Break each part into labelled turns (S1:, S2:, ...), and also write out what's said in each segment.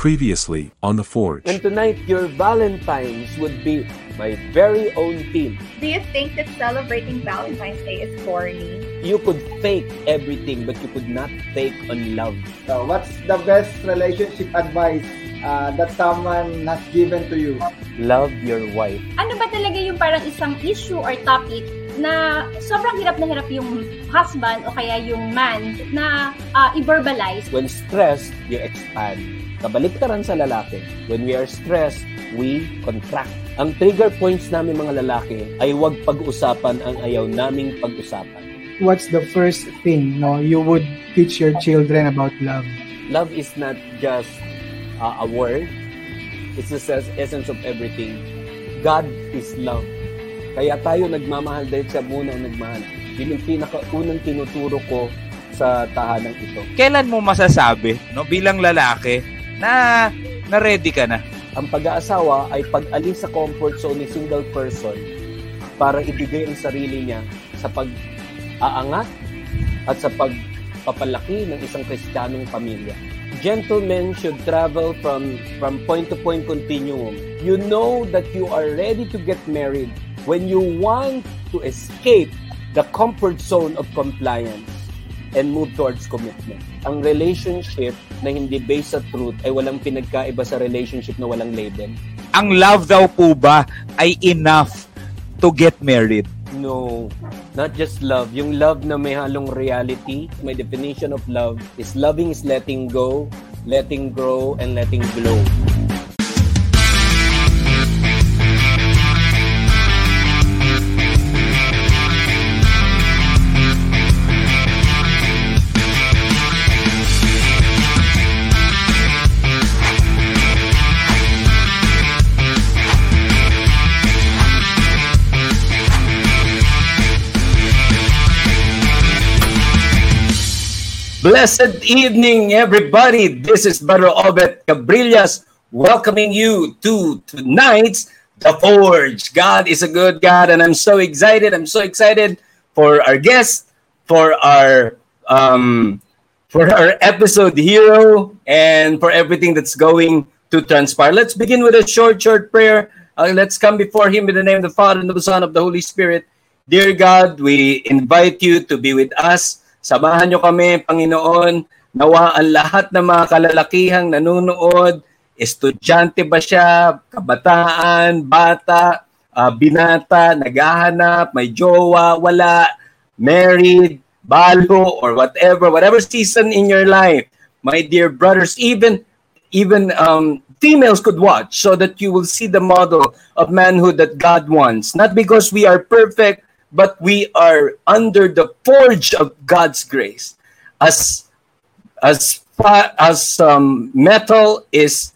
S1: Previously on The Forge.
S2: And tonight, your Valentines would be my very own team.
S3: Do you think that celebrating Valentine's Day is corny?
S2: You could fake everything, but you could not fake on love.
S4: So, what's the best relationship advice uh, that someone has given to you?
S2: Love your wife.
S5: Ano ba talaga yung parang isang issue or topic na sobrang hirap na hirap yung husband o kaya yung man na uh, i-verbalize?
S2: When stressed, you expand. Kabaliktaran sa lalaki. When we are stressed, we contract. Ang trigger points namin mga lalaki ay huwag pag-usapan ang ayaw naming pag-usapan.
S6: What's the first thing no you would teach your children about love?
S2: Love is not just uh, a word. It's the essence of everything. God is love. Kaya tayo nagmamahal dahil siya muna ang nagmahal. Yun yung pinakaunang tinuturo ko sa tahanang ito.
S7: Kailan mo masasabi, no, bilang lalaki, na na ready ka na?
S2: Ang pag-aasawa ay pag-alis sa comfort zone ni single person para ibigay ang sarili niya sa pag-aangat at sa pagpapalaki ng isang kristyanong pamilya. Gentlemen should travel from from point to point continuum. You know that you are ready to get married when you want to escape the comfort zone of compliance and move towards commitment. Ang relationship na hindi based sa truth ay walang pinagkaiba sa relationship na walang label.
S7: Ang love daw po ba ay enough to get married?
S2: No, not just love. Yung love na may halong reality, my definition of love is loving is letting go, letting grow, and letting glow. Blessed evening, everybody. This is Brother Obet Cabrillas welcoming you to tonight's The Forge. God is a good God, and I'm so excited. I'm so excited for our guest, for our um, for our episode hero, and for everything that's going to transpire. Let's begin with a short, short prayer. Uh, let's come before Him in the name of the Father and of the Son of the Holy Spirit. Dear God, we invite you to be with us Samahan nyo kami, Panginoon, nawa ang lahat ng mga kalalakihang nanonood, estudyante ba siya, kabataan, bata, uh, binata, naghahanap, may jowa, wala, married, balo, or whatever, whatever season in your life, my dear brothers, even even um, females could watch so that you will see the model of manhood that God wants. Not because we are perfect, but we are under the forge of God's grace. As as as um, metal is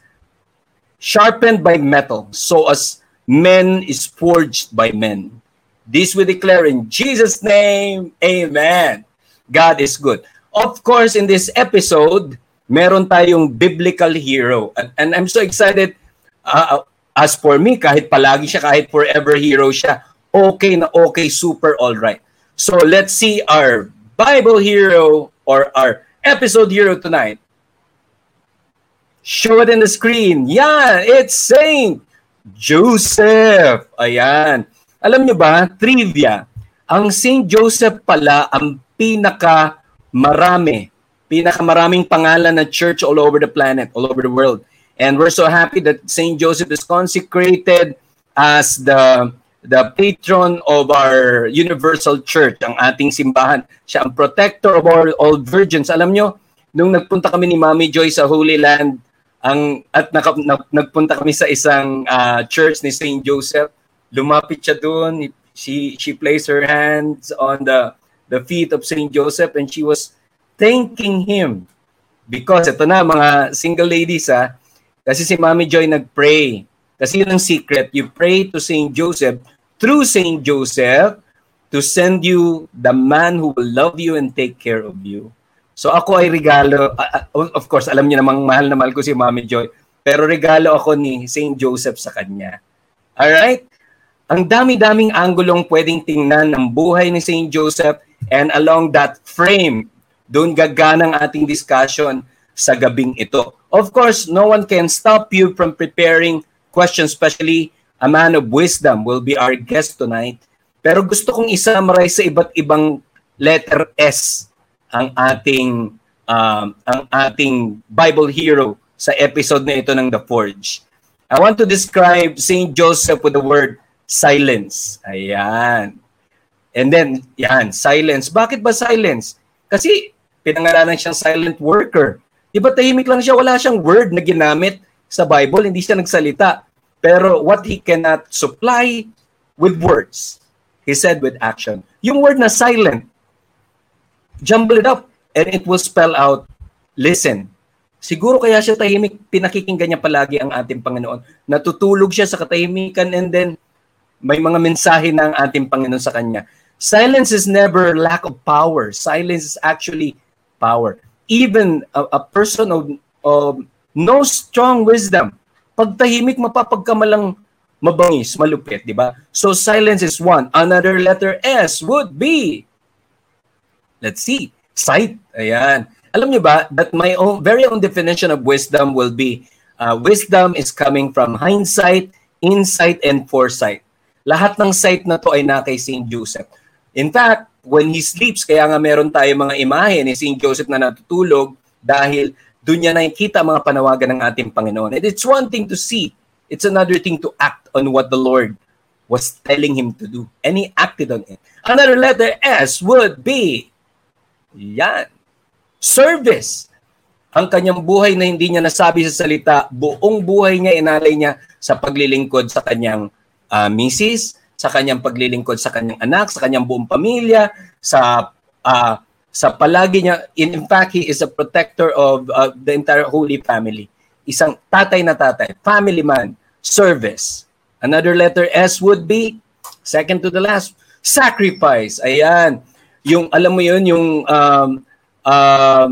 S2: sharpened by metal, so as men is forged by men. This we declare in Jesus' name, Amen. God is good. Of course, in this episode, meron tayong biblical hero. And, and I'm so excited. Uh, as for me, kahit palagi siya, kahit forever hero siya, okay na okay, super all right. So let's see our Bible hero or our episode hero tonight. Show it in the screen. Yeah, it's Saint Joseph. Ayan. Alam niyo ba, trivia, ang Saint Joseph pala ang pinaka marami, pinaka maraming pangalan na church all over the planet, all over the world. And we're so happy that Saint Joseph is consecrated as the the patron of our universal church, ang ating simbahan. Siya ang protector of all, all virgins. Alam nyo, nung nagpunta kami ni Mami Joy sa Holy Land, ang, at naka, na, nagpunta kami sa isang uh, church ni St. Joseph, lumapit siya doon. She, she placed her hands on the, the feet of St. Joseph and she was thanking him. Because ito na, mga single ladies ha, kasi si Mami Joy nag-pray. Kasi yun ang secret. You pray to St. Joseph through Saint Joseph to send you the man who will love you and take care of you. So ako ay regalo, uh, of course, alam niyo namang mahal na mahal ko si Mami Joy, pero regalo ako ni Saint Joseph sa kanya. All right? Ang dami-daming anggulong pwedeng tingnan ng buhay ni Saint Joseph and along that frame, doon gagana ang ating discussion. sa gabing ito. Of course, no one can stop you from preparing questions, especially a man of wisdom will be our guest tonight. Pero gusto kong isummarize sa iba't ibang letter S ang ating um, ang ating Bible hero sa episode na ito ng The Forge. I want to describe St. Joseph with the word silence. Ayan. And then, yan, silence. Bakit ba silence? Kasi pinangalanan siyang silent worker. Di ba tahimik lang siya? Wala siyang word na ginamit sa Bible. Hindi siya nagsalita. Pero what he cannot supply with words, he said with action. Yung word na silent, jumble it up and it will spell out, listen. Siguro kaya siya tahimik, pinakikinggan niya palagi ang ating Panginoon. Natutulog siya sa katahimikan and then may mga mensahe ng ating Panginoon sa kanya. Silence is never lack of power. Silence is actually power. Even a, a person of, of no strong wisdom, pag tahimik, mapapagkamalang mabangis, malupit, di ba? So silence is one. Another letter S would be, let's see, sight. Ayan. Alam niyo ba that my own very own definition of wisdom will be uh, wisdom is coming from hindsight, insight, and foresight. Lahat ng sight na to ay na kay St. Joseph. In fact, when he sleeps, kaya nga meron tayo mga imahe ni St. Joseph na natutulog dahil doon niya nakikita mga panawagan ng ating Panginoon. And it's one thing to see. It's another thing to act on what the Lord was telling him to do. And he acted on it. Another letter S would be, yan, service. Ang kanyang buhay na hindi niya nasabi sa salita, buong buhay niya inalay niya sa paglilingkod sa kanyang uh, misis, sa kanyang paglilingkod sa kanyang anak, sa kanyang buong pamilya, sa uh, sa palagi niya. In, in fact, he is a protector of uh, the entire Holy Family. Isang tatay na tatay, family man, service. Another letter S would be, second to the last, sacrifice. Ayan. Yung, alam mo yun, yung um, um,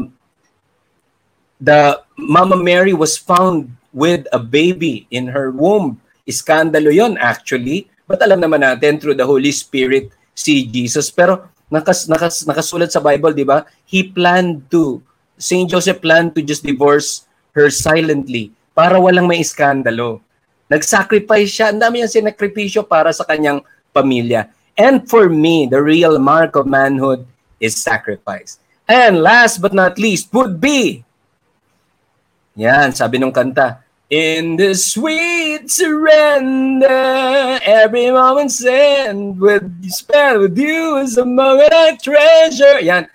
S2: the Mama Mary was found with a baby in her womb. Iskandalo yon actually. But alam naman natin through the Holy Spirit si Jesus. Pero nakas, nakas, nakasulat sa Bible, di ba? He planned to, St. Joseph planned to just divorce her silently para walang may iskandalo. Nag-sacrifice siya. Ang dami niyang sinakripisyo para sa kanyang pamilya. And for me, the real mark of manhood is sacrifice. And last but not least would be, yan, sabi nung kanta, In the sweet surrender, every moment spent with spent with you is a moment I treasure. Yan.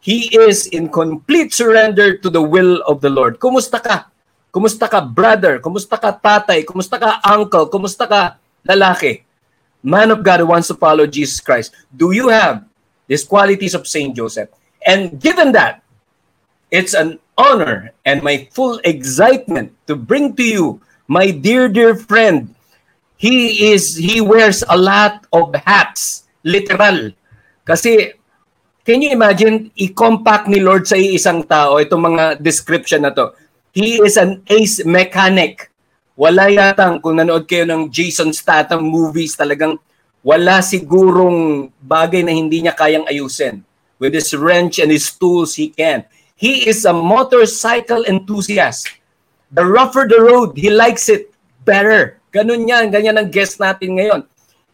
S2: He is in complete surrender to the will of the Lord. Kumusta ka? Kumusta ka, brother? Kumusta ka, tatay? Kumusta ka, uncle? Kumusta ka, lalaki? Man of God wants to follow Jesus Christ. Do you have these qualities of Saint Joseph? And given that, it's an honor and my full excitement to bring to you my dear dear friend. He is he wears a lot of hats literal. Kasi can you imagine i-compact ni Lord sa isang tao itong mga description na to. He is an ace mechanic. Wala yatang kung nanood kayo ng Jason Statham movies talagang wala sigurong bagay na hindi niya kayang ayusin. With his wrench and his tools he can He is a motorcycle enthusiast. The rougher the road, he likes it better. Ganun yan, ganyan ang guest natin ngayon.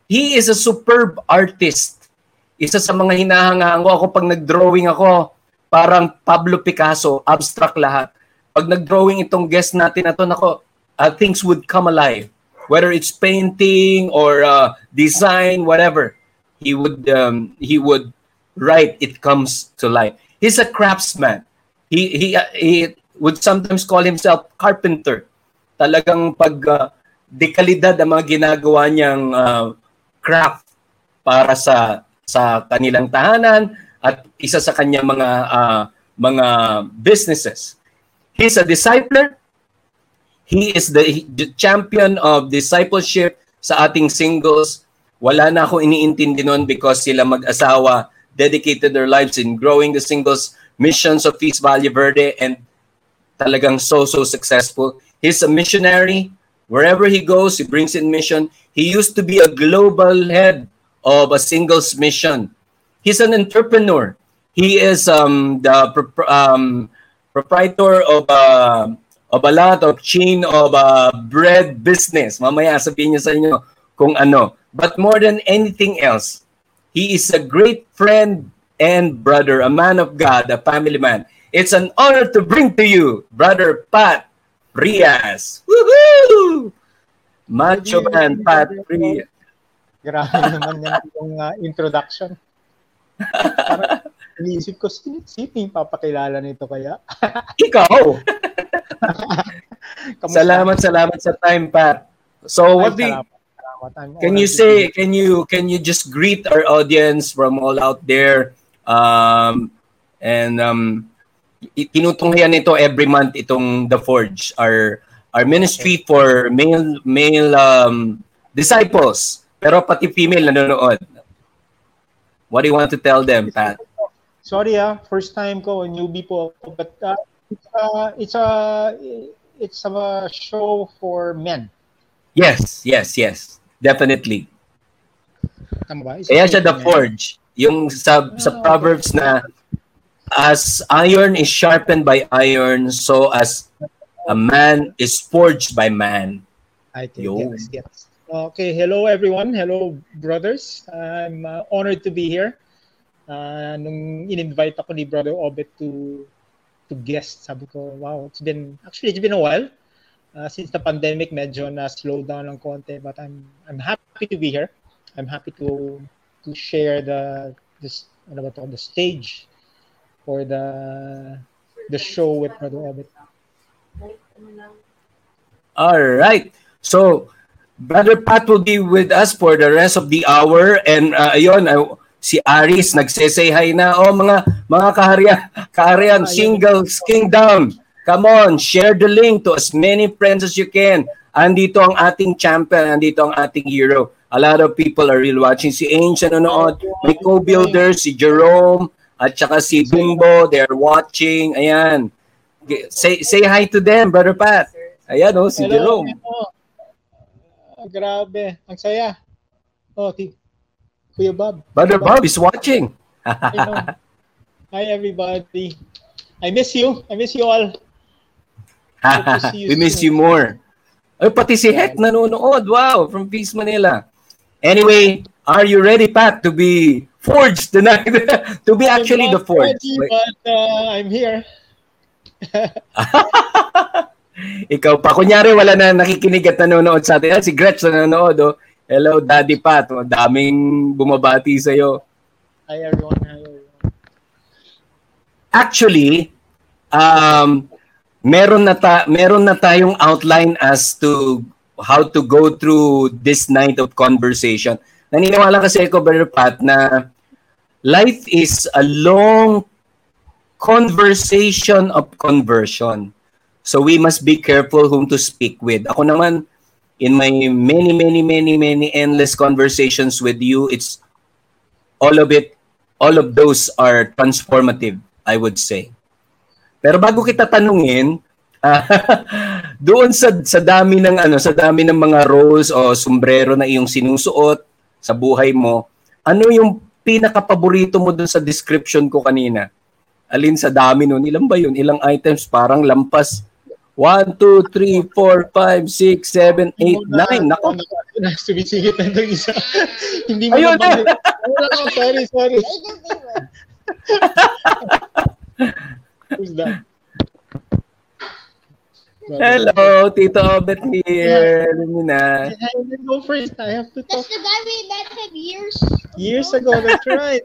S2: He is a superb artist. Isa sa mga hinahangaan ko ako pag nag-drawing ako, parang Pablo Picasso, abstract lahat. Pag nag-drawing itong guest natin na nako, uh, things would come alive. Whether it's painting or uh, design, whatever, he would um, he would write. It comes to life. He's a craftsman he he he would sometimes call himself carpenter. Talagang pag uh, dekalidad ang mga ginagawa niyang uh, craft para sa sa kanilang tahanan at isa sa kanyang mga uh, mga businesses. He's a discipler. He is the, the champion of discipleship sa ating singles. Wala na akong iniintindi noon because sila mag-asawa dedicated their lives in growing the singles missions of Peace Valle Verde and talagang so, so successful. He's a missionary. Wherever he goes, he brings in mission. He used to be a global head of a singles mission. He's an entrepreneur. He is um, the um, proprietor of a of a lot of chain of a bread business. Mamaya sabihin niya sa inyo kung ano. But more than anything else, he is a great friend and brother, a man of God, a family man. It's an honor to bring to you, Brother Pat Rias. Woohoo! Macho
S8: Good
S2: man,
S8: evening,
S2: Pat Rias.
S8: Grabe naman yung uh, introduction. Parang iniisip ko, sino, sino yung papakilala nito kaya?
S2: Ikaw! Salamat, salamat sa time, Pat. So,
S8: Ay,
S2: what do you,
S8: salamat,
S2: Can you say? Can you can you just greet our audience from all out there? Um, and um, tinutunghayan nito every month itong The Forge, our our ministry for male male um, disciples, pero pati female nanonood. What do you want to tell them, Pat?
S8: Sorry ah, first time ko, newbie po ako, but uh, it's, uh, it's a it's a show for men.
S2: Yes, yes, yes, definitely.
S8: Tama ba? It's
S2: Kaya
S8: a
S2: siya The. Forge, yung sa sa
S8: Ah,
S2: Proverbs na as iron is sharpened by iron, so as a man is forged by man.
S8: I think,
S2: Yo.
S8: yes, yes. Okay, hello everyone. Hello brothers. I'm uh, honored to be here. Uh, nung in-invite ako ni Brother Obet to to guest, sabi ko, wow, it's been, actually, it's been a while. Uh, since the pandemic, medyo na slow down ng konti, but I'm I'm happy to be here. I'm happy to to share the this ano ba to, the stage for the the show with Brother Obet.
S2: All right. So, Brother Pat will be with us for the rest of the hour. And uh, ayun, uh, si Aris nagsesay hi na. Oh, mga mga kaharian, kaharian, singles kingdom. Come on, share the link to as many friends as you can. Andito ang ating champion, andito ang ating hero. A lot of people are really watching. Si Angel nanonood, may co-builder, si Jerome, at saka si Bimbo, they're watching. Ayan. Say say hi to them, Brother Pat. Ayan oh, si
S8: Hello.
S2: Jerome.
S8: Oh. Ah, grabe. Ang saya. Oh, ti Kuya Bob.
S2: Brother Bob is watching.
S8: Hi, everybody. I miss you. I miss you all. You
S2: We miss
S8: soon.
S2: you more. Ay, pati si Heck nanonood. Wow, from Peace Manila. Anyway, are you ready, Pat, to be forged tonight? to be actually
S8: I'm
S2: the
S8: not
S2: forge.
S8: ready, but uh, I'm here.
S2: Ikaw pa. Kunyari, wala na nakikinig at nanonood sa atin. Ah, si Gretch na nanonood. Oh. Hello, Daddy Pat. Oh, daming bumabati sa'yo.
S8: Hi, everyone. Hi, everyone.
S2: Actually, um, meron na ta meron na tayong outline as to how to go through this night of conversation. Naniniwala kasi ako, Brother Pat, na life is a long conversation of conversion. So we must be careful whom to speak with. Ako naman, in my many, many, many, many endless conversations with you, it's all of it, all of those are transformative, I would say. Pero bago kita tanungin, doon sa sa dami ng ano, sa dami ng mga roles o sombrero na iyong sinusuot sa buhay mo, ano yung pinaka-paborito mo doon sa description ko kanina? Alin sa dami nun? Ilan ba yun? Ilang items? Parang lampas 1, 2, 3, 4, 5, 6, 7, 8, 9. Nako,
S8: Sumisingit na itong isa. Hindi mo
S2: Ayun.
S8: Wala ako. Sorry, sorry. Who's that?
S2: Hello, Tito Obet here. Alam niyo na.
S8: I didn't go first. I have to talk.
S9: That's the guy we met him years.
S8: Years ago, that's right.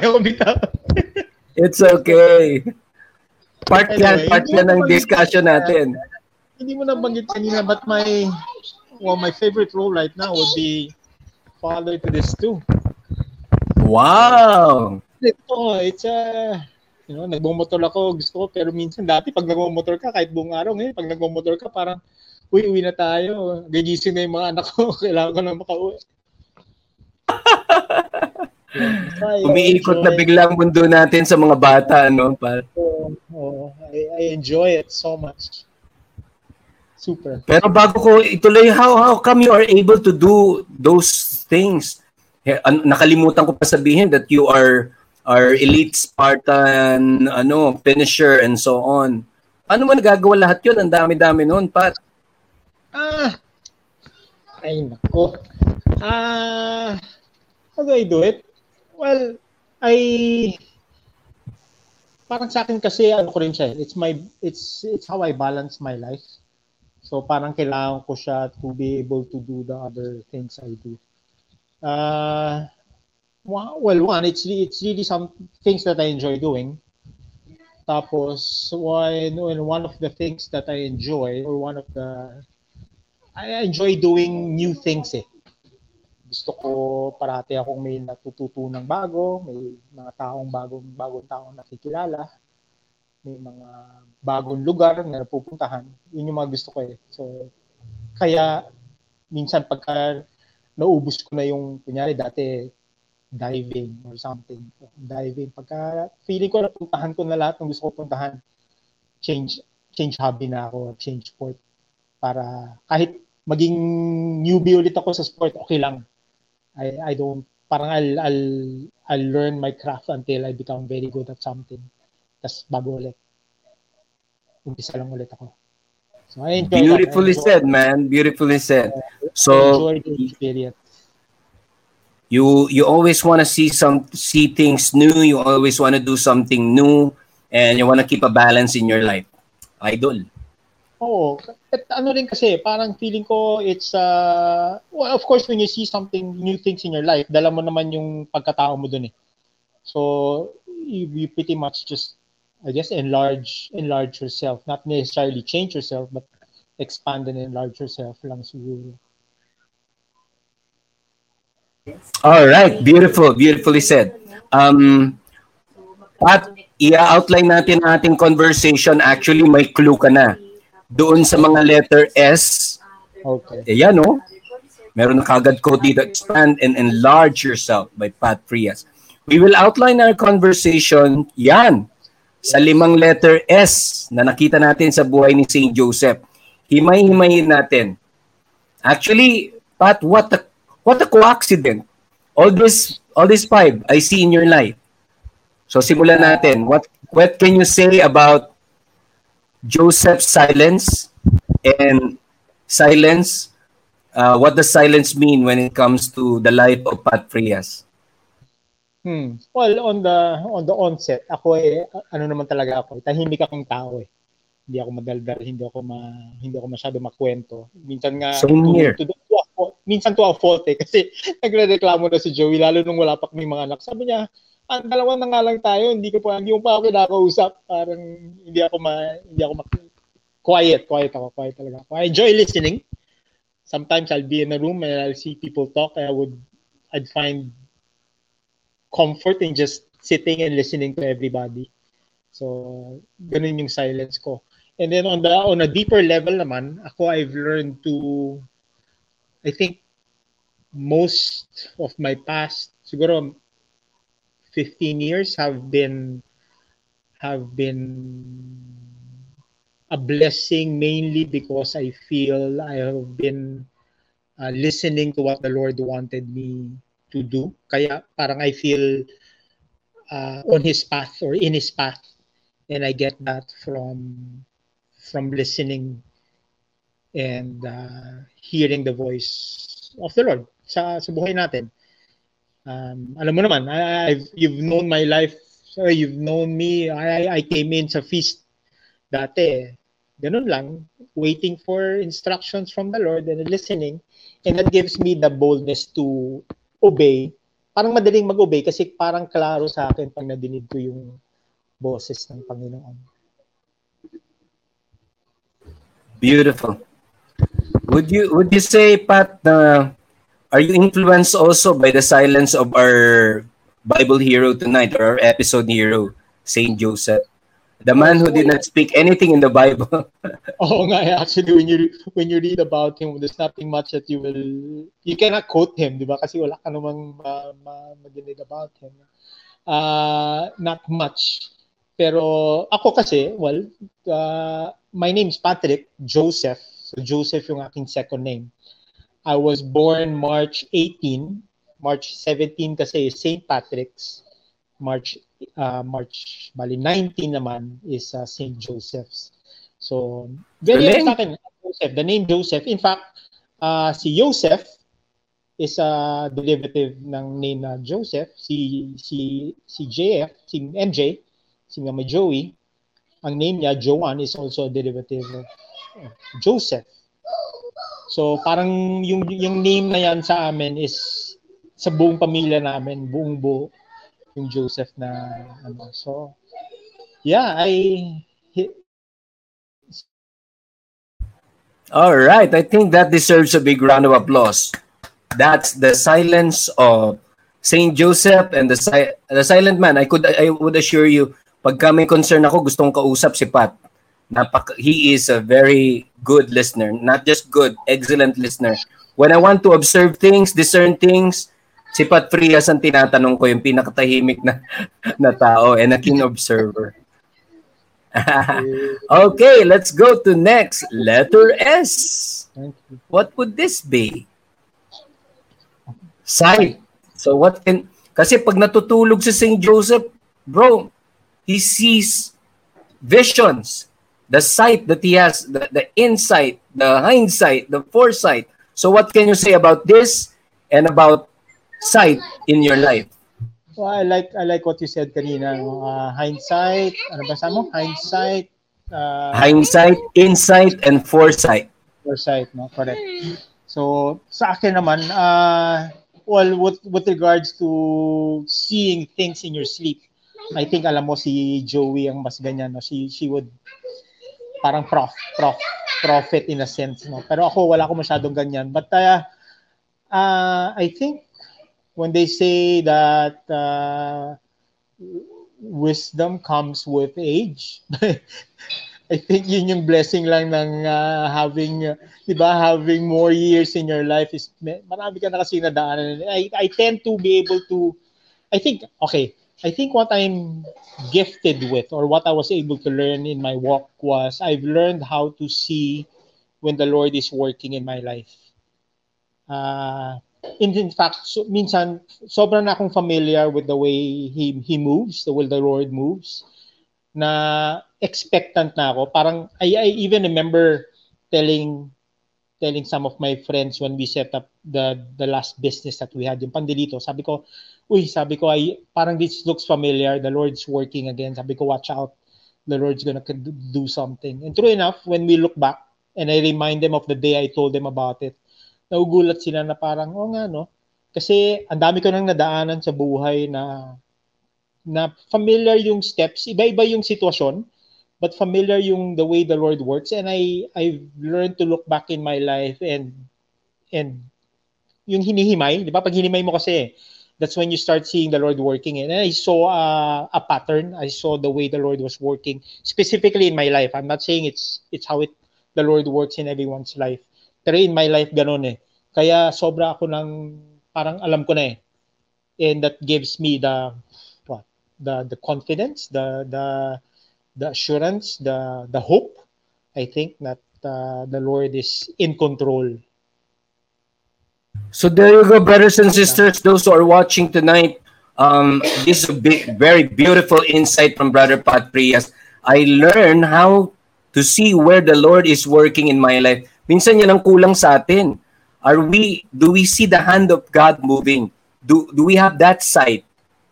S8: Ayaw bitaw.
S2: It's okay. Part yan,
S8: Anyway,
S2: part yan ng discussion natin.
S8: Hindi mo nabanggit kanina, but my, well, my favorite role right now would be father to this too.
S2: Wow!
S8: Ito, it's a, you know, nagmumotor ako, gusto ko, pero minsan dati pag nagmumotor ka, kahit buong araw ngayon, pag nagmumotor ka, parang, uy, uwi na tayo. Gagising na yung mga anak ko, kailangan ko na makauwi. Yeah,
S2: Umiikot na biglang mundo natin sa mga bata, no? Pa-
S8: Oo, oo. I, I enjoy it so much. Super.
S2: Pero bago ko ituloy, how, how come you are able to do those things? nakalimutan ko pa sabihin that you are are elite Spartan, ano, finisher and so on. Ano man nagagawa lahat yun? Ang dami-dami noon, Pat.
S8: Ah, ay nako. Ah, how do I do it? Well, I parang sa akin kasi ano ko rin siya. It's my it's it's how I balance my life. So parang kailangan ko siya to be able to do the other things I do. Uh, well, one, it's it's really some things that I enjoy doing. Tapos, one, one of the things that I enjoy, or one of the I enjoy doing new things eh. Gusto ko parati akong may natututunang bago, may mga taong bagong bagong taong nakikilala, may mga bagong lugar na napupuntahan. Yun yung mga gusto ko eh. So kaya minsan pagka naubos ko na yung kunyari dati diving or something. Diving pagka feeling ko napuntahan ko na lahat ng gusto ko puntahan. Change change hobby na ako, change sport para kahit maging newbie ulit ako sa sport, okay lang. I I don't parang I'll I'll I'll learn my craft until I become very good at something. Tapos bago ulit. Umpisa lang ulit ako. So I enjoy
S2: Beautifully
S8: that. I enjoy,
S2: said, man. Beautifully said.
S8: I
S2: So
S8: enjoy the experience.
S2: You you always want to see some see things new. You always want to do something new, and you want to keep a balance in your life. Idol.
S8: Oo. At ano rin kasi, parang feeling ko it's, uh, well, of course, when you see something, new things in your life, dala mo naman yung pagkatao mo dun eh. So, you, you pretty much just, I guess, enlarge, enlarge yourself. Not necessarily change yourself, but expand and enlarge yourself lang siguro.
S2: All right, beautiful, beautifully said. Um, Pat, i-outline natin ang ating conversation. Actually, may clue ka na. Doon sa mga letter S,
S8: Okay.
S2: ayan no? Meron na kagad ko dito, expand and enlarge yourself by Pat Frias. We will outline our conversation, yan, sa limang letter S na nakita natin sa buhay ni St. Joseph. Himay-himayin natin. Actually, Pat, what a, what a coincidence. All this, all this five I see in your life. So simulan natin. What, what can you say about Joseph's silence and silence? Uh, what does silence mean when it comes to the life of Pat Frias?
S8: Hmm. Well, on the on the onset, ako eh ano naman talaga ako, tahimik akong tao eh. Hindi ako madaldal, hindi ako ma hindi ako masyado makwento. Minsan nga
S2: Same here.
S8: to, to, to minsan to a fault eh kasi nagrereklamo na si Joey lalo nung wala pa kaming mga anak. Sabi niya, ang dalawa na nga lang tayo, hindi ko pa hindi mo pa ako kinakausap. Parang hindi ako ma hindi ako ma quiet, quiet ako, quiet talaga. I enjoy listening. Sometimes I'll be in a room and I'll see people talk. I would I'd find comfort in just sitting and listening to everybody. So, ganun yung silence ko. And then on the on a deeper level naman, ako I've learned to I think most of my past siguro 15 years have been have been a blessing mainly because I feel I have been uh, listening to what the Lord wanted me to do. Kaya parang I feel uh, on His path or in His path, and I get that from from listening and uh, hearing the voice of the Lord sa sa buhay natin. Um, alam mo naman, I, I've, you've known my life, so you've known me. I, I came in sa feast dati. Ganun lang, waiting for instructions from the Lord and listening. And that gives me the boldness to obey. Parang madaling mag-obey kasi parang klaro sa akin pag nadinig ko yung boses ng Panginoon.
S2: Beautiful. Would you would you say, Pat, uh, are you influenced also by the silence of our Bible hero tonight or our episode hero, Saint Joseph, the man who did not speak anything in the Bible?
S8: Oo nga, eh, actually, when you when you read about him, there's nothing much that you will, you cannot quote him, di ba? Kasi wala ka namang ma, ma, madinig about him. Uh, not much. Pero ako kasi, well, uh, my name is Patrick Joseph. So Joseph yung aking second name. I was born March 18, March 17 kasi is St. Patrick's. March uh, March bali 19 naman is uh, St. Joseph's. So, very
S2: Galing.
S8: sa akin, Joseph, the name Joseph. In fact, uh, si Joseph is a derivative ng name na Joseph. Si si si JF, si MJ, si Mama Joey, ang name niya Joanne is also a derivative of Joseph. So parang yung yung name na yan sa amin is sa buong pamilya namin, buong buo yung Joseph na ano. So yeah, I
S2: All right, I think that deserves a big round of applause. That's the silence of Saint Joseph and the si- the silent man. I could I would assure you, pag kami concern ako, gustong kausap si Pat. Napak he is a very good listener, not just good, excellent listener. When I want to observe things, discern things, si Pat Frias ang tinatanong ko yung pinakatahimik na na tao and a keen observer. okay, let's go to next. Letter S. What would this be? Sight. So what can... Kasi pag natutulog si St. Joseph, bro, he sees visions. The sight that he has, the, the insight, the hindsight, the foresight. So what can you say about this and about sight in your life?
S8: Well, I like I like what you said kanina. no? Uh, hindsight, ano ba sa mo? Hindsight, uh,
S2: Hindsight, insight, and foresight.
S8: foresight, no? Correct. So, sa akin naman, uh, well, with, with regards to seeing things in your sleep, I think alam mo si Joey ang mas ganyan, no? She, she would parang prof, prof, prophet in a sense, no? Pero ako, wala ko masyadong ganyan. But, uh, uh, I think when they say that uh, wisdom comes with age, I think yun yung blessing lang ng uh, having, uh, di ba, having more years in your life is, marami ka na kasi nadaanan. I, I tend to be able to, I think, okay, I think what I'm gifted with or what I was able to learn in my walk was I've learned how to see when the Lord is working in my life. Uh, in, in fact, so, minsan, sobrang na akong familiar with the way he, he moves, the way the Lord moves, na expectant na ako. Parang, I, I even remember telling telling some of my friends when we set up the the last business that we had, yung pandilito, sabi ko, uy, sabi ko, ay, parang this looks familiar, the Lord's working again. Sabi ko, watch out, the Lord's gonna do something. And true enough, when we look back, and I remind them of the day I told them about it, naugulat sila na parang, oh nga, no? Kasi ang dami ko nang nadaanan sa buhay na na familiar yung steps, iba-iba yung sitwasyon, but familiar yung the way the Lord works and I I've learned to look back in my life and and yung hinihimay, di ba? Pag hinimay mo kasi, that's when you start seeing the Lord working and I saw uh, a pattern. I saw the way the Lord was working specifically in my life. I'm not saying it's it's how it the Lord works in everyone's life. Pero in my life ganun eh. Kaya sobra ako ng parang alam ko na eh. And that gives me the what? The the confidence, the the the assurance, the the hope. I think that uh, the Lord is in control.
S2: So there you go, brothers and sisters, those who are watching tonight. Um, this is a big, very beautiful insight from Brother Pat Prias. I learned how to see where the Lord is working in my life. Minsan yan ang kulang sa atin. Are we, do we see the hand of God moving? Do, do we have that sight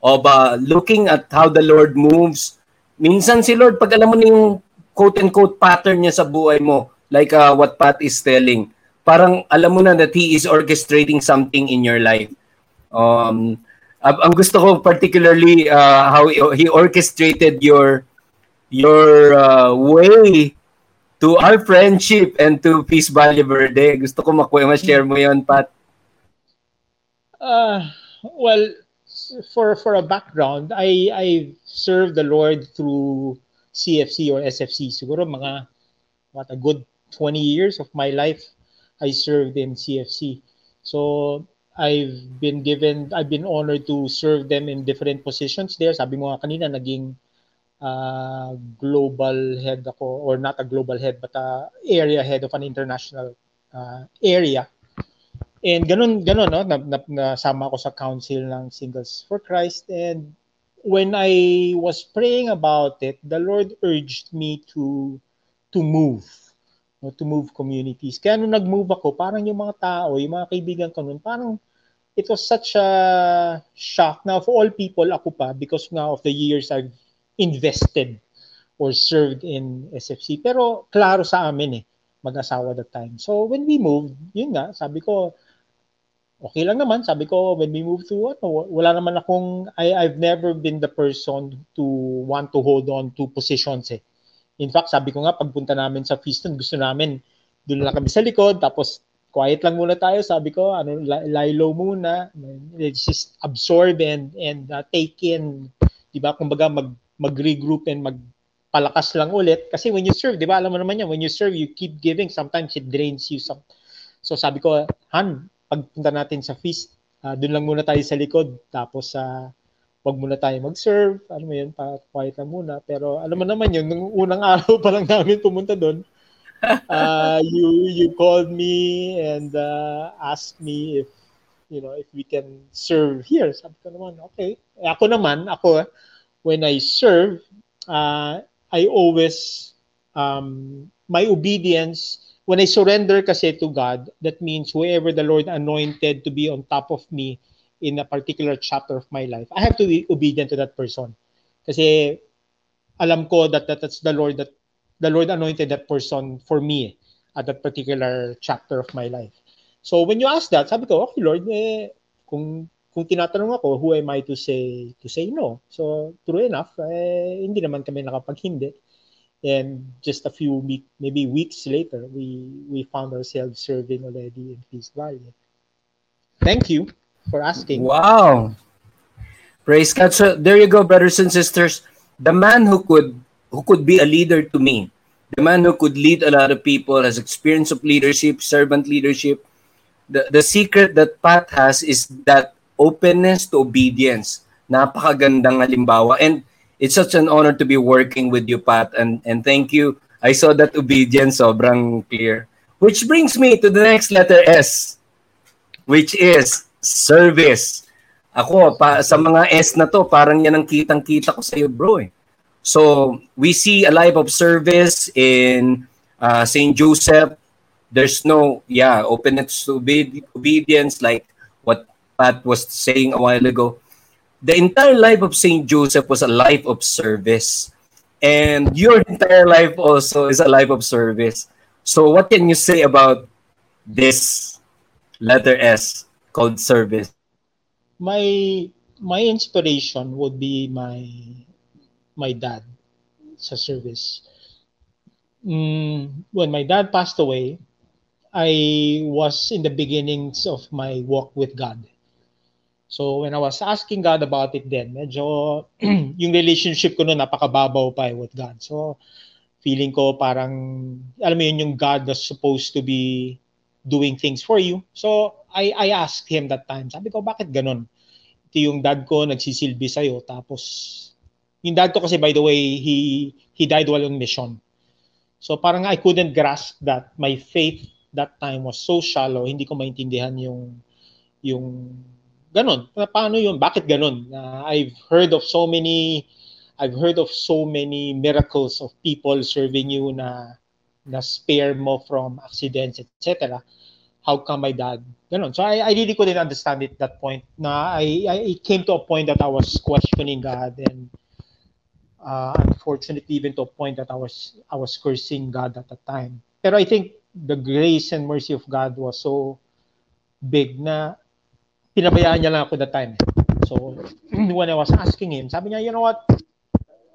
S2: of uh, looking at how the Lord moves? Minsan si Lord, pag alam mo na yung quote-unquote pattern niya sa buhay mo, like uh, what Pat is telling, parang alam mo na that He is orchestrating something in your life. Um, ang gusto ko particularly uh, how he orchestrated your your uh, way to our friendship and to Peace Valle Verde. Gusto ko makuha, ma-share mo yon Pat.
S8: Uh, well, for for a background, I I served the Lord through CFC or SFC. Siguro mga what a good 20 years of my life I served in CFC. So I've been given I've been honored to serve them in different positions there. Sabi mo nga kanina naging uh, global head ako or not a global head but a area head of an international uh, area And ganun, ganun, no? Na, na, nasama ako sa council ng Singles for Christ. And when I was praying about it, the Lord urged me to to move. No, to move communities. Kaya nung nag-move ako, parang yung mga tao, yung mga kaibigan ko nun, parang it was such a shock. Now, for all people, ako pa, because now of the years I've invested or served in SFC. Pero klaro sa amin eh, mag-asawa that time. So when we moved, yun nga, sabi ko, okay lang naman. Sabi ko, when we moved to, ano, wala naman akong, I, I've never been the person to want to hold on to positions eh. In fact, sabi ko nga, pagpunta namin sa Feaston, gusto namin, doon lang kami sa likod, tapos quiet lang muna tayo. Sabi ko, ano, lie low muna. Just absorb and, and uh, take in, di ba, kumbaga mag, mag-regroup and magpalakas lang ulit. Kasi when you serve, di ba, alam mo naman yan, when you serve, you keep giving, sometimes it drains you. Some... So sabi ko, Han, pagpunta natin sa feast, uh, doon lang muna tayo sa likod. Tapos, uh, wag muna tayo mag-serve, ano mo yun, pa quiet lang muna. Pero alam mo naman yun, nung unang araw pa lang namin pumunta doon, uh, you you called me and uh, asked me if you know if we can serve here. Sabi ko naman, okay. Eh, ako naman, ako when I serve, uh, I always um, my obedience when I surrender kasi to God, that means whoever the Lord anointed to be on top of me in a particular chapter of my life, I have to be obedient to that person. Kasi alam ko that, that that's the Lord that the Lord anointed that person for me at that particular chapter of my life. So when you ask that, sabi ko, okay Lord, eh, kung kung tinatanong ako, who am I to say to say no? So true enough, eh, hindi naman kami nakapaghindi. And just a few week, maybe weeks later, we we found ourselves serving already in Peace Valley. Thank you for asking.
S2: Wow. Praise God. So there you go, brothers and sisters. The man who could who could be a leader to me, the man who could lead a lot of people, has experience of leadership, servant leadership. The the secret that Pat has is that openness to obedience. Napakagandang halimbawa. And it's such an honor to be working with you, Pat. And and thank you. I saw that obedience sobrang clear. Which brings me to the next letter S, which is service. Ako, pa, sa mga S na to, parang yan ang kitang-kita ko sa iyo, bro. Eh. So, we see a life of service in uh, St. Joseph. There's no, yeah, openness to obe- obedience like what Pat was saying a while ago. The entire life of St. Joseph was a life of service. And your entire life also is a life of service. So, what can you say about this letter S? Called service?
S8: My my inspiration would be my my dad sa service. Mm, when my dad passed away, I was in the beginnings of my walk with God. So when I was asking God about it then, medyo yung relationship ko noon napakababaw pa eh with God. So feeling ko parang, alam mo yun, yung God was supposed to be doing things for you. So I, I asked him that time, sabi ko, bakit ganun? Ito yung dad ko nagsisilbi sa'yo, tapos, yung dad ko kasi, by the way, he, he died while on mission. So parang I couldn't grasp that. My faith that time was so shallow, hindi ko maintindihan yung, yung, ganun. Paano yun? Bakit ganun? Uh, I've heard of so many, I've heard of so many miracles of people serving you na, na spare mo from accidents, etc how come my dad ganun. So I, I really couldn't understand it that point. Na I, I it came to a point that I was questioning God and uh, unfortunately even to a point that I was I was cursing God at the time. Pero I think the grace and mercy of God was so big na pinabayaan niya lang ako that time. So when I was asking him, sabi niya, you know what?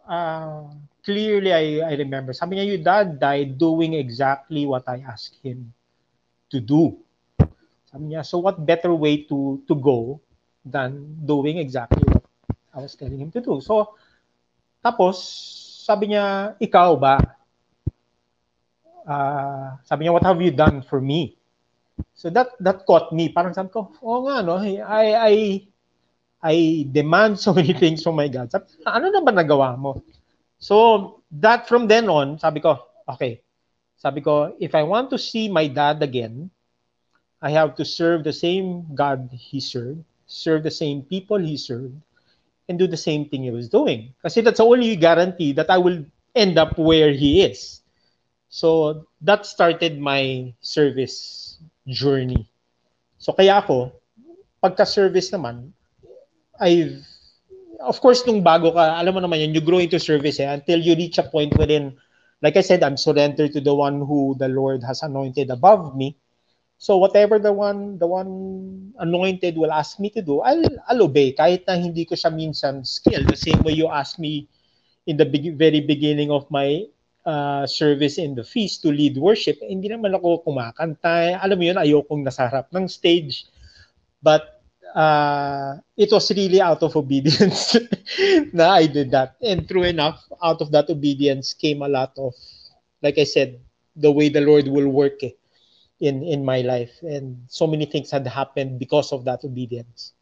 S8: Uh, clearly I, I remember. Sabi niya, your dad died doing exactly what I asked him to do. Sabi niya, so what better way to to go than doing exactly what I was telling him to do. So, tapos, sabi niya, ikaw ba? Uh, sabi niya, what have you done for me? So that that caught me. Parang sabi ko, oh nga, no? I, I, I demand so many things from my God. Sabi, ano na ba nagawa mo? So, that from then on, sabi ko, okay, sabi ko, if I want to see my dad again, I have to serve the same God he served, serve the same people he served, and do the same thing he was doing. Kasi that's the only guarantee that I will end up where he is. So that started my service journey. So kaya ako, pagka-service naman, I've, of course, nung bago ka, alam mo naman yun, you grow into service eh, until you reach a point wherein, like I said, I'm surrendered to the one who the Lord has anointed above me. So whatever the one the one anointed will ask me to do, I'll, I'll obey kahit na hindi ko siya minsan skill. The same way you ask me in the big, very beginning of my uh, service in the feast to lead worship, eh, hindi naman ako kumakanta. Alam mo yun, ayokong nasa harap ng stage. But uh, it was really out of obedience na I did that. And true enough, out of that obedience came a lot of, like I said, the way the Lord will work eh, in in my life. And so many things had happened because of that obedience.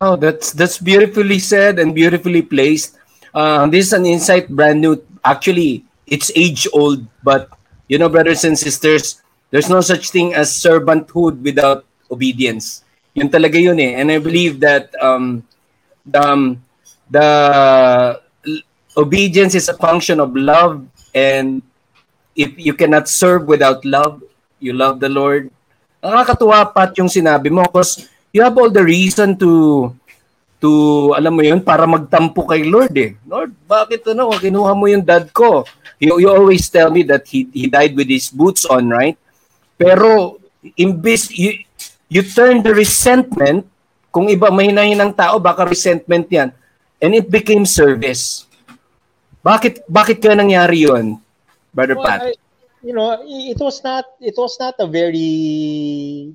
S2: Oh, that's that's beautifully said and beautifully placed. Uh, this is an insight brand new. Actually, it's age old, but you know, brothers and sisters, there's no such thing as servanthood without obedience. Yun talaga yun eh. And I believe that um, the, um, the obedience is a function of love and if you cannot serve without love, you love the Lord. Nakakatuwa pat yung sinabi mo because you have all the reason to to alam mo yun para magtampo kay Lord eh. Lord, bakit ano kinuha mo yung dad ko? You, you always tell me that he he died with his boots on, right? Pero imbis you, you turn the resentment kung iba mahinahin ng tao baka resentment yan and it became service. Bakit bakit kaya nangyari 'yon? Brother
S8: Well,
S2: Pat.
S8: I- you know, it was not it was not a very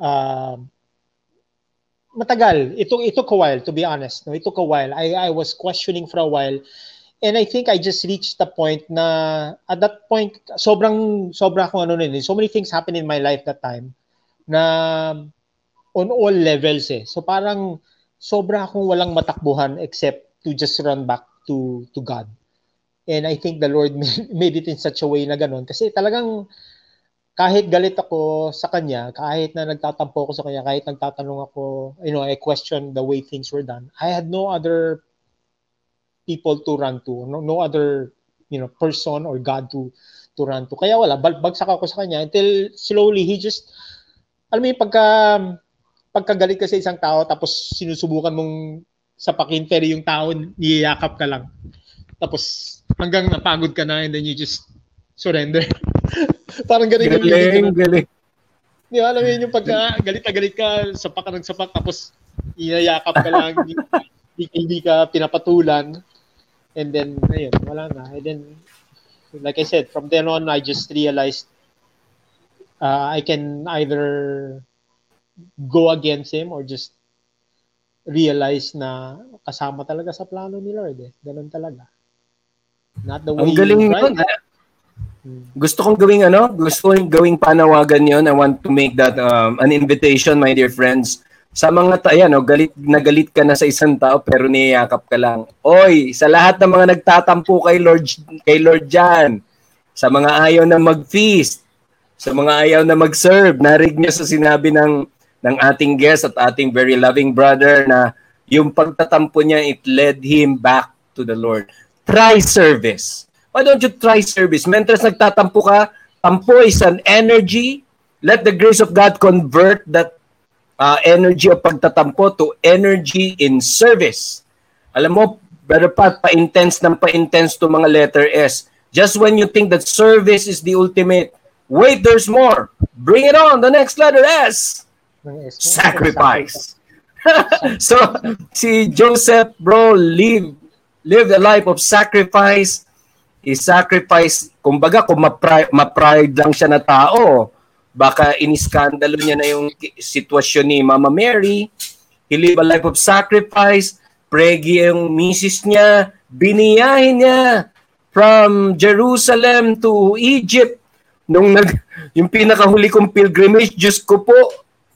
S8: um matagal. It took, it took a while, to be honest. No, it took a while. I, I was questioning for a while. And I think I just reached the point na, at that point, sobrang, sobra akong ano nun eh. So many things happened in my life that time na on all levels eh. So parang sobra akong walang matakbuhan except to just run back to to God. And I think the Lord made it in such a way na ganun. Kasi talagang kahit galit ako sa kanya, kahit na nagtatampo ako sa kanya, kahit nagtatanong ako, you know, I question the way things were done. I had no other people to run to, no, no other, you know, person or God to to run to. Kaya wala, bagsak ako sa kanya until slowly he just, alam mo yung pagka, pagkagalit ka sa isang tao tapos sinusubukan mong sapakin pero yung tao niyayakap ka lang. Tapos hanggang napagod ka na and then you just surrender. Parang ganun yung
S2: Galing, galing.
S8: Di ba, alam mo yun yung pagka galit na galit ka, sapak ka ng sapak, tapos inayakap ka lang, hindi- hindi ka pinapatulan. And then, ayun, wala na. And then, like I said, from then on, I just realized uh, I can either go against him or just realize na kasama talaga sa plano ni Lord eh. Ganun talaga. Not the way
S2: Ang galing
S8: you
S2: nun.
S8: try.
S2: ah. Gusto kong gawing ano, gusto kong gawing panawagan yon. I want to make that um, an invitation, my dear friends. Sa mga ta, ayan, oh, galit na galit ka na sa isang tao pero niyayakap ka lang. Oy, sa lahat ng mga nagtatampo kay Lord kay Lord Jan, sa mga ayaw na mag-feast, sa mga ayaw na mag-serve, narig niyo sa sinabi ng ng ating guest at ating very loving brother na yung pagtatampo niya, it led him back to the Lord. Try service. Why don't you try service? Mentors nagtatampo ka, tampo is an energy. Let the grace of God convert that uh, energy of pagtatampo to energy in service. Alam mo, Brother Pat, pa-intense ng pa-intense to mga letter S. Just when you think that service is the ultimate, wait, there's more. Bring it on, the next letter S. Sacrifice. so, si Joseph, bro, live, live the life of sacrifice. He sacrifice, kumbaga, kung ma-pride, ma-pride lang siya na tao, baka iniskandalo niya na yung sitwasyon ni Mama Mary. He live a life of sacrifice. Pregi yung misis niya. Biniyahin niya from Jerusalem to Egypt. Nung nag, yung pinakahuli kong pilgrimage, Diyos ko po,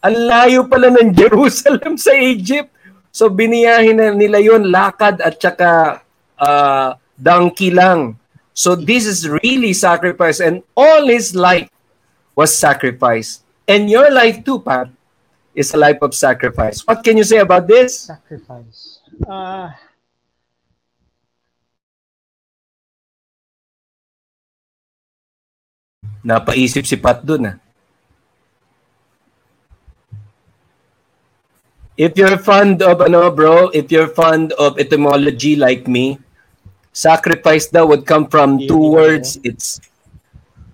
S2: ang layo pala ng Jerusalem sa Egypt. So biniyahin na nila yon lakad at saka uh, donkey lang. So this is really sacrifice and all his life was sacrifice. And your life too, Pat, is a life of sacrifice. What can you say about this?
S8: Sacrifice. Uh,
S2: Napaisip si Pat dun ah. If you're fond of ano bro, if you're fond of etymology like me, sacrifice daw would come from two words. It's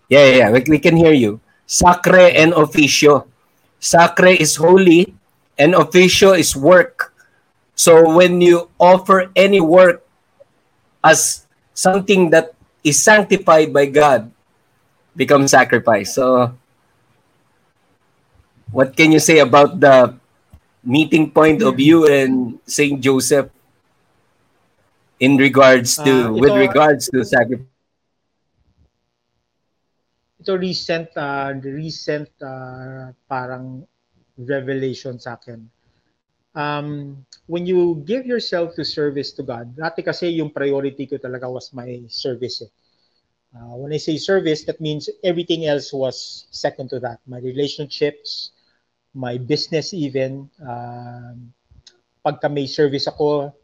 S2: Yeah, yeah, yeah. We, we can hear you. Sacre and officio. Sacre is holy and officio is work. So when you offer any work as something that is sanctified by God, becomes sacrifice. So what can you say about the meeting point of you and Saint Joseph in regards to with
S8: ito-
S2: regards to sacrifice?
S8: ito recent uh, recent uh, parang revelation sa akin. Um, when you give yourself to service to God, dati kasi yung priority ko talaga was my service. Eh. Uh, when I say service, that means everything else was second to that. My relationships, my business even. Um, pagka may service ako,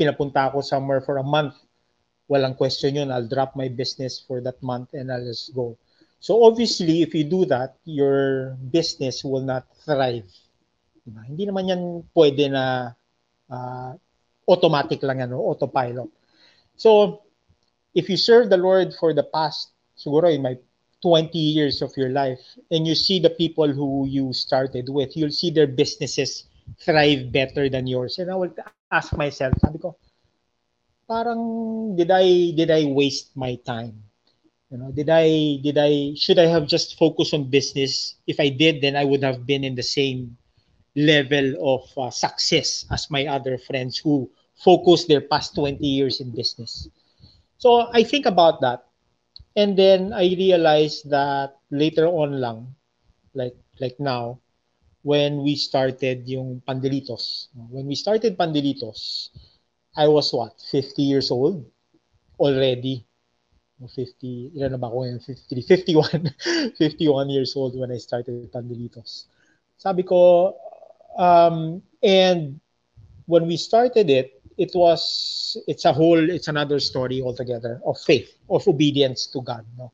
S8: pinapunta ako somewhere for a month, walang question yun. I'll drop my business for that month and I'll just go. So obviously, if you do that, your business will not thrive. Diba? Hindi naman yan pwede na ah, automatic lang yan, no? autopilot. So, if you serve the Lord for the past, siguro in my 20 years of your life, and you see the people who you started with, you'll see their businesses thrive better than yours. And I will ask myself, sabi ko, parang did I did I waste my time? You know, did I did I should I have just focused on business? If I did, then I would have been in the same level of uh, success as my other friends who focused their past 20 years in business. So I think about that. And then I realized that later on lang, like like now, when we started yung Pandelitos. When we started Pandelitos, I was what, 50 years old already. 50, ilan na ba ako ngayon? 53, 51, 51 years old when I started Pandelitos. Sabi ko, um, and when we started it, it was, it's a whole, it's another story altogether of faith, of obedience to God. No?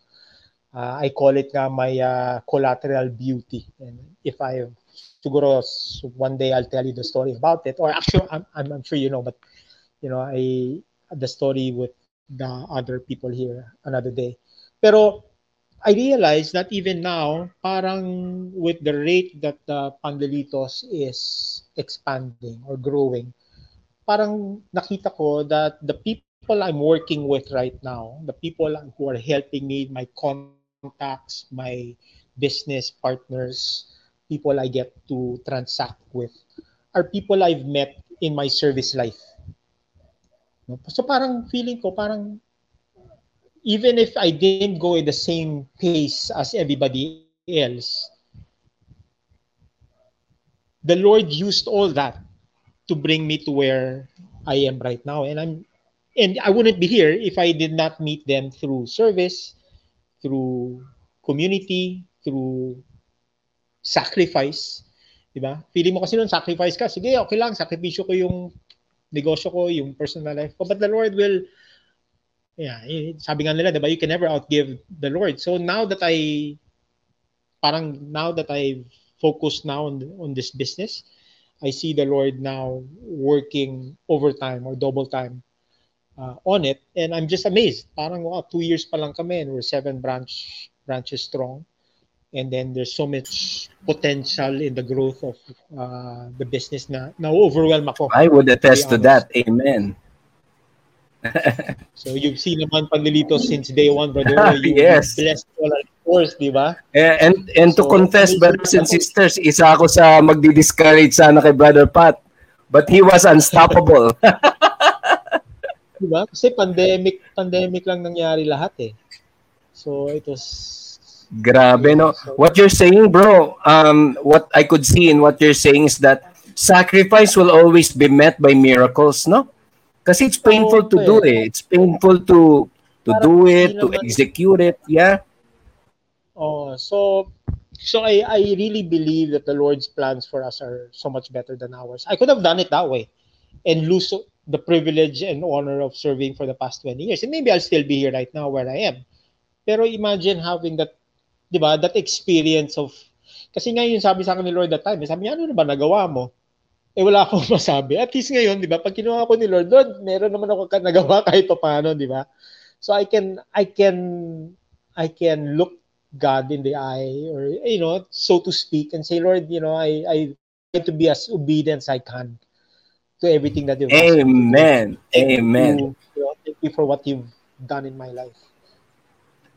S8: Uh, I call it nga my uh, collateral beauty. And if I, siguro one day I'll tell you the story about it. Or actually, I'm, I'm, I'm sure you know, but you know, I the story with the other people here another day. Pero I realize that even now, parang with the rate that the Pandelitos is expanding or growing, parang nakita ko that the people I'm working with right now, the people who are helping me, my contacts, my business partners, people I get to transact with, are people I've met in my service life. So parang feeling ko, parang even if I didn't go in the same pace as everybody else, the Lord used all that to bring me to where I am right now. And I'm and I wouldn't be here if I did not meet them through service, through community, through sacrifice. Diba? Feeling mo kasi nun, sacrifice ka. Sige, okay lang. Sakripisyo ko yung negosyo ko, yung personal life ko. But the Lord will, yeah, eh, sabi nga nila, diba, you can never outgive the Lord. So now that I, parang now that I've focused now on, on this business, I see the Lord now working overtime or double time uh, on it. And I'm just amazed. Parang, wow, two years pa lang kami and we're seven branch branches strong. And then there's so much potential in the growth of uh, the business na na-overwhelm ako.
S2: I would attest to
S8: be
S2: that. Amen.
S8: So you've seen naman Pandelito since day one, brother. You,
S2: Yes.
S8: blessed all course, di ba?
S2: Eh, And and to
S8: So,
S2: confess, brothers and sisters, isa ako sa magdi-discourage sana kay Brother Pat. But he was unstoppable.
S8: Di ba? Kasi pandemic, pandemic lang nangyari lahat eh. So it was
S2: Grabe, no? What you're saying, bro, um, what I could see in what you're saying is that sacrifice will always be met by miracles, no? Kasi it's painful to do eh. It's painful to to do it, to execute it, yeah?
S8: Oh, so So I, I really believe that the Lord's plans for us are so much better than ours. I could have done it that way and lose the privilege and honor of serving for the past 20 years. And maybe I'll still be here right now where I am. Pero imagine having that, di ba, that experience of, kasi nga yun sabi sa akin ni Lord that time, sabi niya, ano na ba nagawa mo? Eh wala akong masabi. At least ngayon, di ba, pag kinuha ko ni Lord, Lord, meron naman ako nagawa kahit pa paano, di ba? So I can, I can, I can look God in the eye, or you know, so to speak, and say, Lord, you know, I, I try to be as obedient as I can to everything that you've asked me to do.
S2: Amen. Amen.
S8: you, you know, thank you for what you've done in my life.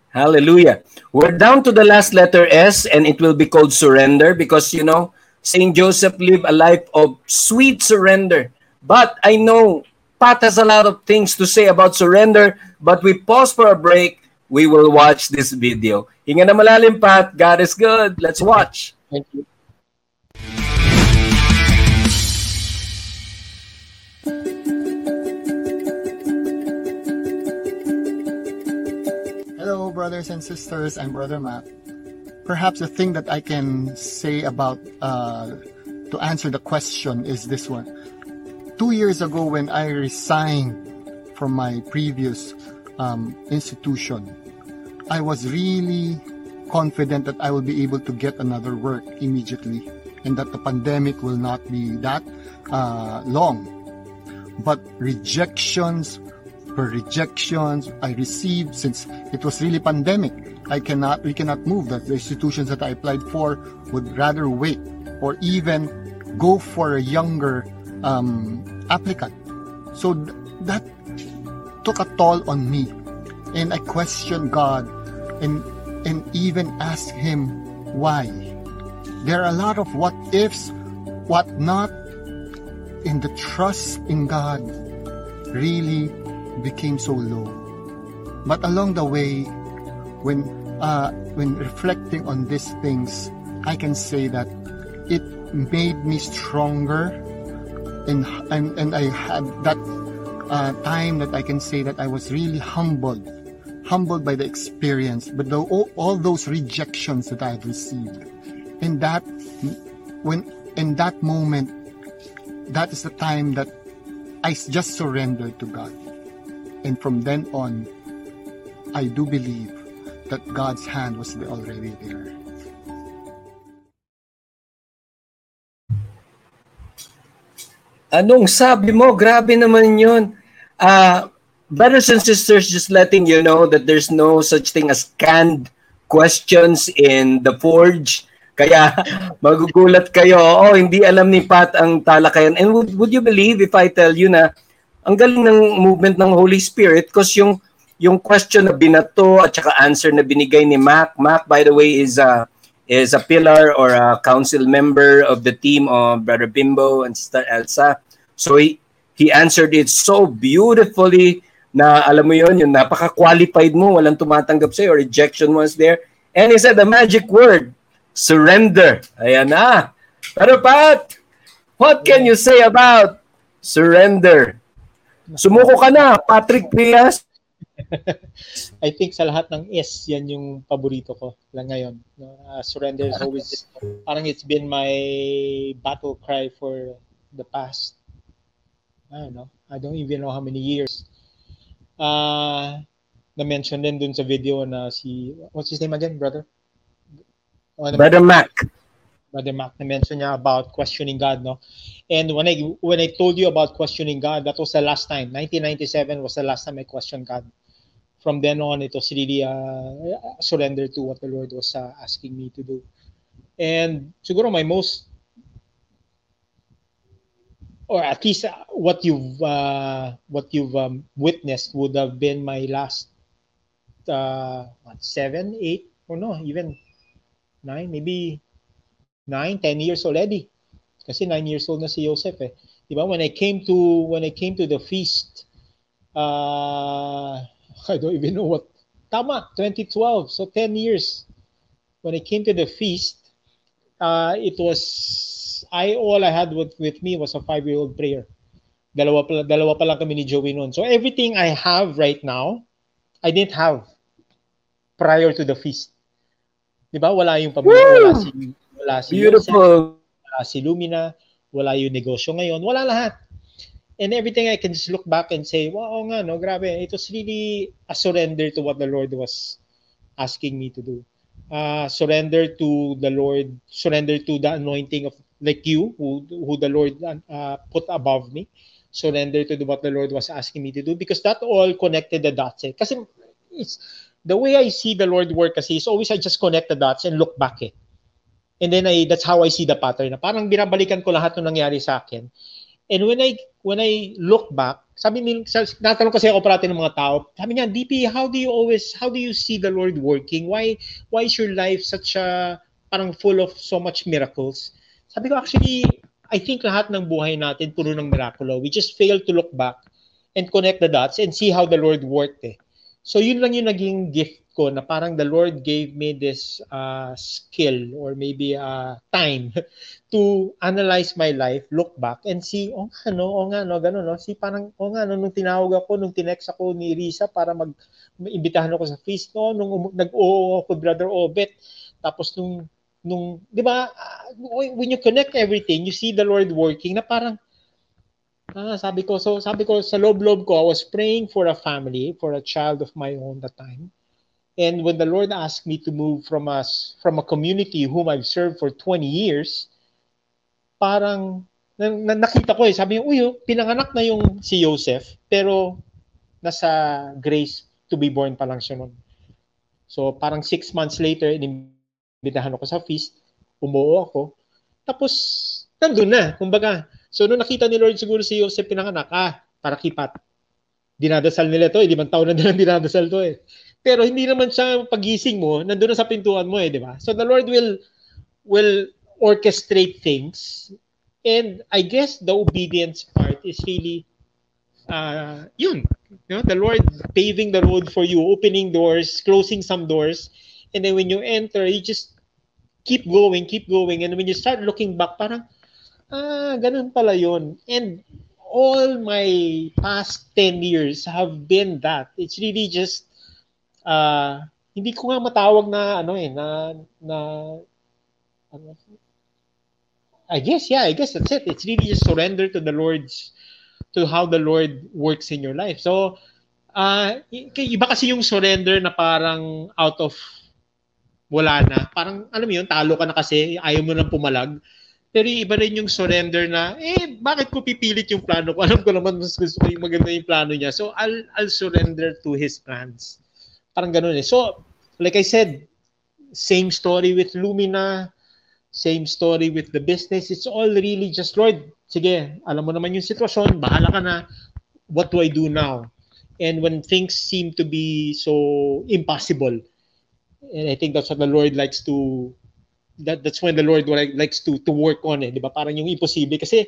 S2: Hallelujah. We're down to the last letter S, and it will be called surrender because, you know, St. Joseph lived a life of sweet surrender. But I know Pat has a lot of things to say about surrender, but we pause for a break. We will watch this video. Hinga na malalim, Pat. God is good. Let's watch.
S8: Thank you.
S10: Hello, brothers and sisters. I'm Brother Matt. Perhaps the thing that I can say about uh, to answer the question is this one. Two years ago, when I resigned from my previous um, institution, I was really confident that I will be able to get another work immediately and that the pandemic will not be that uh, long. But rejections per rejections I received since it was really pandemic. I cannot, we cannot move that. The institutions that I applied for would rather wait or even go for a younger um, applicant. So th- that took a toll on me. And I questioned God and, and even asked Him why. There are a lot of what ifs, what not, and the trust in God really became so low. But along the way, when uh, when reflecting on these things, I can say that it made me stronger, and and, and I had that uh, time that I can say that I was really humbled, humbled by the experience, but the, all, all those rejections that I have received, and that when in that moment, that is the time that I just surrendered to God. And from then on, I do believe that God's hand was already there.
S2: Anong sabi mo? Grabe naman yun. Uh, brothers and sisters, just letting you know that there's no such thing as canned questions in the Forge. Kaya magugulat kayo, oh, hindi alam ni Pat ang talakayan. And would, would you believe if I tell you na ang galing ng movement ng Holy Spirit because yung yung question na binato at saka answer na binigay ni Mac. Mac, by the way, is a is a pillar or a council member of the team of Brother Bimbo and Sister Elsa. So he answered it so beautifully na alam mo yon yung napaka-qualified mo, walang tumatanggap sa'yo, rejection was there. And he said the magic word, surrender. Ayan na. Pero Pat, what can you say about surrender? Sumuko ka na, Patrick Prias.
S8: I think sa lahat ng S, yan yung paborito ko lang ngayon. Uh, surrender is always, parang it's been my battle cry for the past, I don't know, I don't even know how many years. Uh, na-mention din dun sa video na si, what's his name again, brother? Oh,
S2: Brother Mac.
S8: Brother Mac na-mention niya about questioning God, no? And when I when I told you about questioning God, that was the last time. 1997 was the last time I questioned God. From then on, it was really uh, surrender to what the Lord was uh, asking me to do. And siguro my most, or at least uh, what you've uh, what you've um, witnessed would have been my last uh, what, seven, eight, or no, even nine, maybe nine, ten years already. Kasi nine years old na si Joseph eh. Diba? When I came to when I came to the feast, uh, I don't even know what. Tama, 2012. So 10 years. When I came to the feast, uh, it was I all I had with, with me was a five-year-old prayer. Dalawa pa, dalawa pa lang kami ni Joey noon. So everything I have right now, I didn't have prior to the feast. Di ba? Wala yung pamilya, wala si, wala si
S2: Beautiful.
S8: wala si Lumina, wala yung negosyo ngayon, wala lahat. And everything I can just look back and say, wow, oo nga, no, grabe. It was really a surrender to what the Lord was asking me to do. Uh, surrender to the Lord, surrender to the anointing of like you, who, who the Lord uh, put above me. Surrender to the, what the Lord was asking me to do because that all connected the dots. Eh. Kasi it's, the way I see the Lord work kasi is always I just connect the dots and look back eh. And then I, that's how I see the pattern. Parang binabalikan ko lahat ng nangyari sa akin. And when I when I look back, sabi ni natanong kasi ako parati ng mga tao, sabi niya, DP, how do you always how do you see the Lord working? Why why is your life such a parang full of so much miracles? Sabi ko actually, I think lahat ng buhay natin puro ng miraculo. We just fail to look back and connect the dots and see how the Lord worked eh. So yun lang yung naging gift ko na parang the Lord gave me this uh, skill or maybe uh, time to analyze my life, look back and see, oh nga no, oh nga no, ganun no. Si parang, oh nga no, nung tinawag ako, nung tinext ako ni Risa para mag imbitahan ako sa feast no, nung um, nag-oo ako Brother Obet, tapos nung nung, di ba, uh, when you connect everything, you see the Lord working na parang, ah, sabi ko, so sabi ko, sa loob-loob ko, I was praying for a family, for a child of my own that time. And when the Lord asked me to move from us from a community whom I've served for 20 years, parang na, na, nakita ko eh, sabi niya, uy, oh, pinanganak na yung si Joseph, pero nasa grace to be born pa lang siya nun. So parang six months later, inimbitahan ako sa feast, umuo ako, tapos nandun na, kumbaga. So nung nakita ni Lord siguro si Joseph pinanganak, ah, para kipat. Dinadasal nila to, eh, limang taon na din dinadasal to eh. Pero hindi naman siya pagising mo, nandoon na sa pintuan mo eh, di ba? So the Lord will will orchestrate things. And I guess the obedience part is really uh, yun. You know, the Lord paving the road for you, opening doors, closing some doors. And then when you enter, you just keep going, keep going. And when you start looking back, parang, ah, ganun pala yun. And all my past 10 years have been that. It's really just uh, hindi ko nga matawag na ano eh na na ano, I guess yeah I guess that's it it's really just surrender to the Lord's to how the Lord works in your life so uh, iba kasi yung surrender na parang out of wala na parang alam mo yun talo ka na kasi ayaw mo nang pumalag pero iba rin yung surrender na, eh, bakit ko pipilit yung plano ko? Alam ko naman mas gusto yung maganda yung plano niya. So, I'll, I'll surrender to His plans. Parang ganun eh. So, like I said, same story with Lumina, same story with the business. It's all really just, Lord, sige, alam mo naman yung sitwasyon, bahala ka na. What do I do now? And when things seem to be so impossible, and I think that's what the Lord likes to, that that's when the Lord likes to to work on it, di ba? Parang yung imposible kasi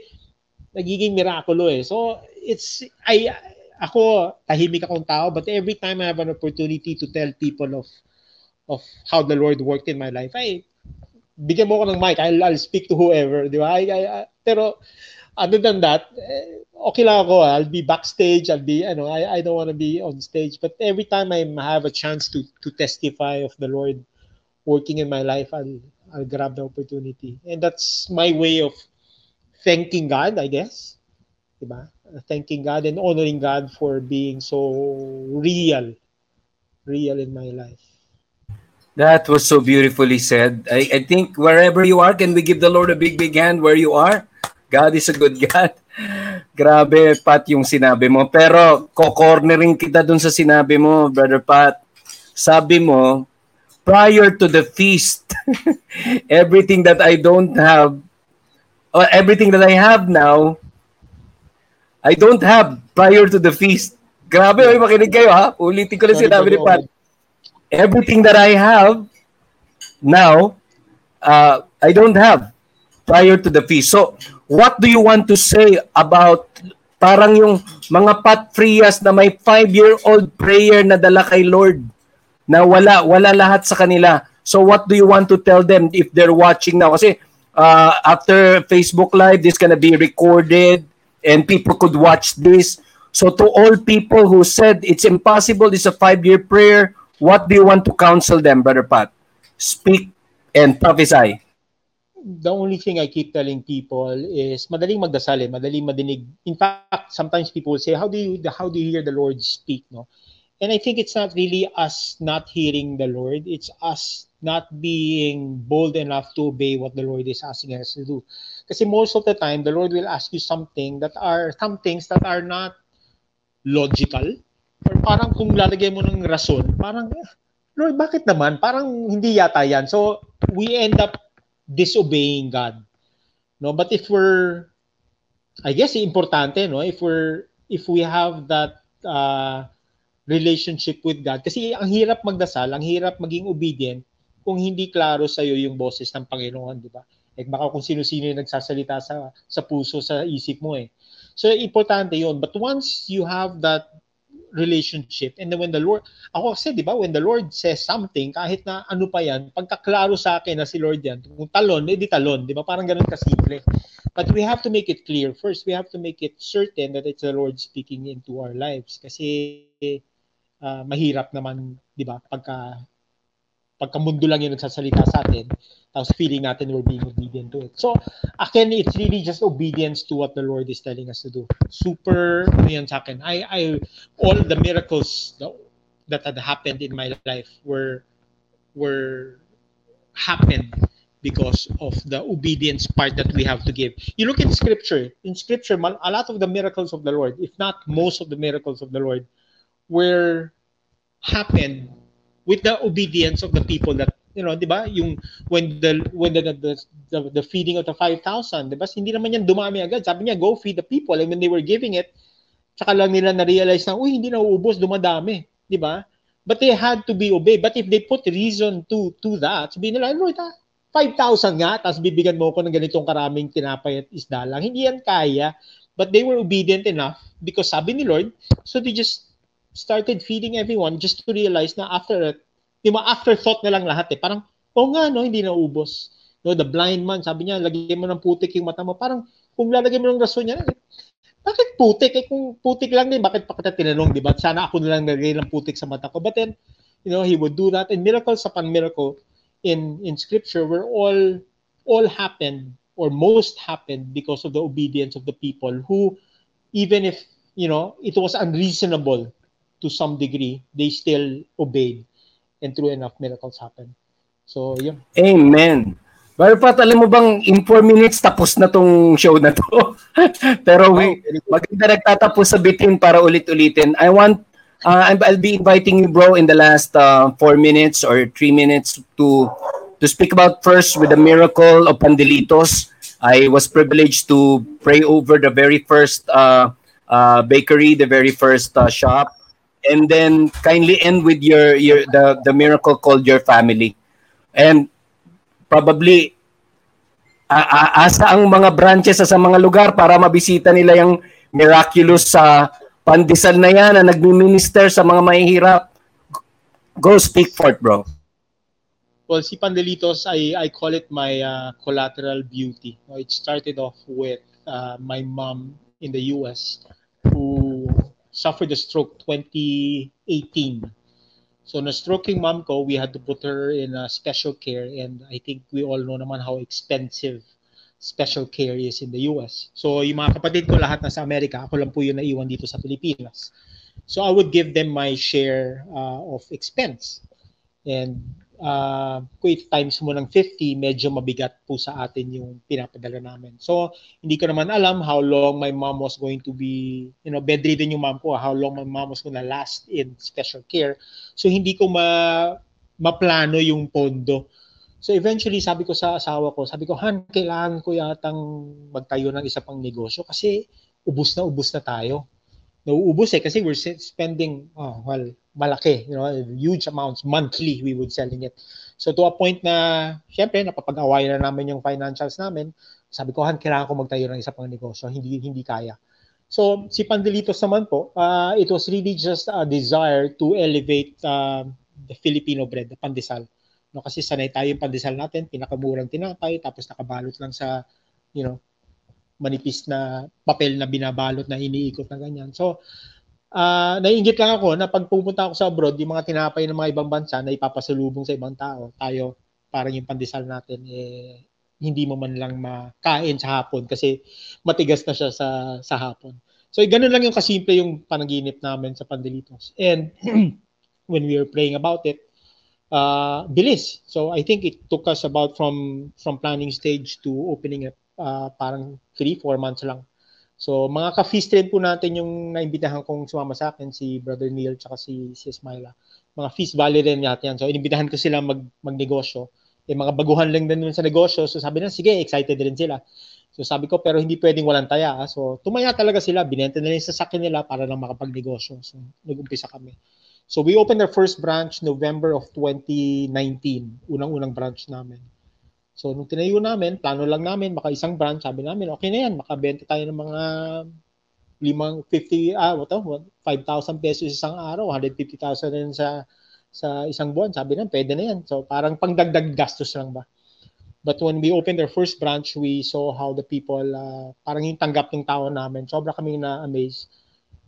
S8: nagiging mirakulo eh. So, it's, I, ako, tahimik akong tao, but every time I have an opportunity to tell people of of how the Lord worked in my life, ay, bigyan mo ko ng mic, I'll, I'll speak to whoever, di ba? I, I, I, pero, other than that, eh, okay lang ako. I'll be backstage, I'll be, you know, I, I don't want to be on stage, but every time I have a chance to to testify of the Lord working in my life, I'll, I'll grab the opportunity. And that's my way of thanking God, I guess. Diba? thanking God and honoring God for being so real, real in my life.
S2: That was so beautifully said. I, I think wherever you are, can we give the Lord a big, big hand where you are? God is a good God. Grabe, Pat, yung sinabi mo. Pero, ko-cornering kita dun sa sinabi mo, Brother Pat. Sabi mo, prior to the feast, everything that I don't have, or everything that I have now, I don't have prior to the feast. Grabe, oy, makinig kayo ha. Ulitin ko na sinabi ni Pat. Everything that I have now, uh, I don't have prior to the feast. So, what do you want to say about parang yung mga Pat Frias na may five-year-old prayer na dala kay Lord na wala, wala lahat sa kanila. So, what do you want to tell them if they're watching now? Kasi uh, after Facebook Live, this gonna be recorded and people could watch this. So to all people who said it's impossible, it's a five-year prayer, what do you want to counsel them, Brother Pat? Speak and prophesy.
S8: the only thing I keep telling people is madaling magdasal eh, madaling madinig. In fact, sometimes people say, how do you how do you hear the Lord speak, no? And I think it's not really us not hearing the Lord, it's us not being bold enough to obey what the Lord is asking us to do. Kasi most of the time, the Lord will ask you something that are some things that are not logical. Or parang kung lalagay mo ng rason, parang, eh, Lord, bakit naman? Parang hindi yata yan. So, we end up disobeying God. No, but if we're I guess importante no if we're if we have that uh, relationship with God kasi ang hirap magdasal, ang hirap maging obedient kung hindi klaro sa iyo yung boses ng Panginoon, di ba? Like baka kung sino-sino yung nagsasalita sa sa puso, sa isip mo eh. So importante 'yon. But once you have that relationship. And then when the Lord, ako kasi, di ba, when the Lord says something, kahit na ano pa yan, pagkaklaro sa akin na si Lord yan, kung talon, edi talon, di ba? Parang ganun kasimple. But we have to make it clear. First, we have to make it certain that it's the Lord speaking into our lives. Kasi uh, mahirap naman, di ba, pagka pagkamundo lang yung nagsasalita sa atin, tapos feeling natin we're being obedient to it. So, again, it's really just obedience to what the Lord is telling us to do. Super, yan sa akin. I, I, all the miracles that had happened in my life were, were, happened because of the obedience part that we have to give. You look in scripture, in scripture, a lot of the miracles of the Lord, if not most of the miracles of the Lord, were happened with the obedience of the people that you know, 'di ba? Yung when the when the the, the, the feeding of the 5,000, 'di ba? Hindi naman yan dumami agad. Sabi niya, go feed the people. And when they were giving it, saka lang nila na-realize na, uy, hindi na uubos, dumadami, 'di ba? But they had to be obeyed. But if they put reason to to that, sabihin nila, Lord, ah, 5,000 nga, tapos bibigyan mo ako ng ganitong karaming tinapay at isda lang. Hindi yan kaya. But they were obedient enough because sabi ni Lord, so they just started feeding everyone just to realize na after di ba, afterthought na lang lahat eh. Parang, oh nga, no, hindi naubos. No, the blind man, sabi niya, lagyan mo ng putik yung mata mo. Parang, kung lalagyan mo ng rason niya, bakit putik? Eh, kung putik lang din, bakit pa kita tinanong, di ba? Sana ako na lang nagay ng putik sa mata ko. But then, you know, he would do that. And miracles upon miracle in, in scripture were all, all happened or most happened because of the obedience of the people who, even if, you know, it was unreasonable to some degree, they still obeyed. And true enough, miracles happen. So, yun.
S2: Amen. Pero Pat, alam mo bang in 4 minutes tapos na tong show na to? Pero we, maganda nagtatapos sa bitin para ulit-ulitin. I want, uh, I'll be inviting you bro in the last uh, 4 minutes or 3 minutes to to speak about first with the miracle of Pandelitos. I was privileged to pray over the very first uh, uh, bakery, the very first uh, shop and then kindly end with your your the the miracle called your family. And probably uh, asa ang mga branches sa mga lugar para mabisita nila yung miraculous sa pandesal na yan na nagmi-minister sa mga mahihirap? Go speak forth bro.
S8: Well, si Pandelitos, I, I call it my uh, collateral beauty. It started off with uh, my mom in the US who suffered a stroke 2018. So na-stroke yung mom ko, we had to put her in a special care and I think we all know naman how expensive special care is in the US. So yung mga kapatid ko lahat nasa Amerika, ako lang po yung naiwan dito sa Pilipinas. So I would give them my share uh, of expense. And uh, kung times mo ng 50, medyo mabigat po sa atin yung pinapadala namin. So, hindi ko naman alam how long my mom was going to be, you know, bedridden yung mom ko, how long my mom was to last in special care. So, hindi ko ma maplano yung pondo. So, eventually, sabi ko sa asawa ko, sabi ko, Han, kailangan ko yatang magtayo ng isa pang negosyo kasi ubus na ubus na tayo. Nauubos eh kasi we're spending, oh, well, malaki, you know, huge amounts monthly we would selling it. So to a point na, syempre, napapag-awayan na namin yung financials namin, sabi ko, Han, kailangan ko magtayo ng isa pang negosyo, hindi, hindi kaya. So si Pandelitos naman po, uh, it was really just a desire to elevate uh, the Filipino bread, the pandesal. No, kasi sanay tayo yung pandesal natin, pinakamurang tinapay, tapos nakabalot lang sa, you know, manipis na papel na binabalot na iniikot na ganyan. So, uh, naiingit lang ako na pag pupunta ako sa abroad, yung mga tinapay ng mga ibang bansa na ipapasalubong sa ibang tao, tayo parang yung pandesal natin eh hindi mo man lang makain sa hapon kasi matigas na siya sa sa hapon. So ganun lang yung kasimple yung panaginip namin sa Pandelitos. And when we were praying about it, uh, bilis. So I think it took us about from from planning stage to opening it uh, parang 3 4 months lang. So mga ka-feast trade po natin yung naimbitahan kong sumama sa akin si Brother Neil tsaka si si Ismaila. Mga feast valley rin natin yan. So inimbitahan ko sila mag magnegosyo. Eh mga baguhan lang din sa negosyo. So sabi na sige, excited rin sila. So sabi ko pero hindi pwedeng walang taya. So tumaya talaga sila, binenta nila yung sasakyan nila para lang makapagnegosyo. So nag-umpisa kami. So we opened our first branch November of 2019, unang-unang branch namin. So nung tinayo namin, plano lang namin, maka isang branch, sabi namin, okay na yan, makabenta tayo ng mga limang 50 ah what 5,000 pesos isang araw 150,000 rin sa sa isang buwan sabi na pwede na yan. So parang pangdagdag gastos lang ba? But when we opened our first branch we saw how the people uh, parang yung tanggap ng tao namin sobra kami na amaze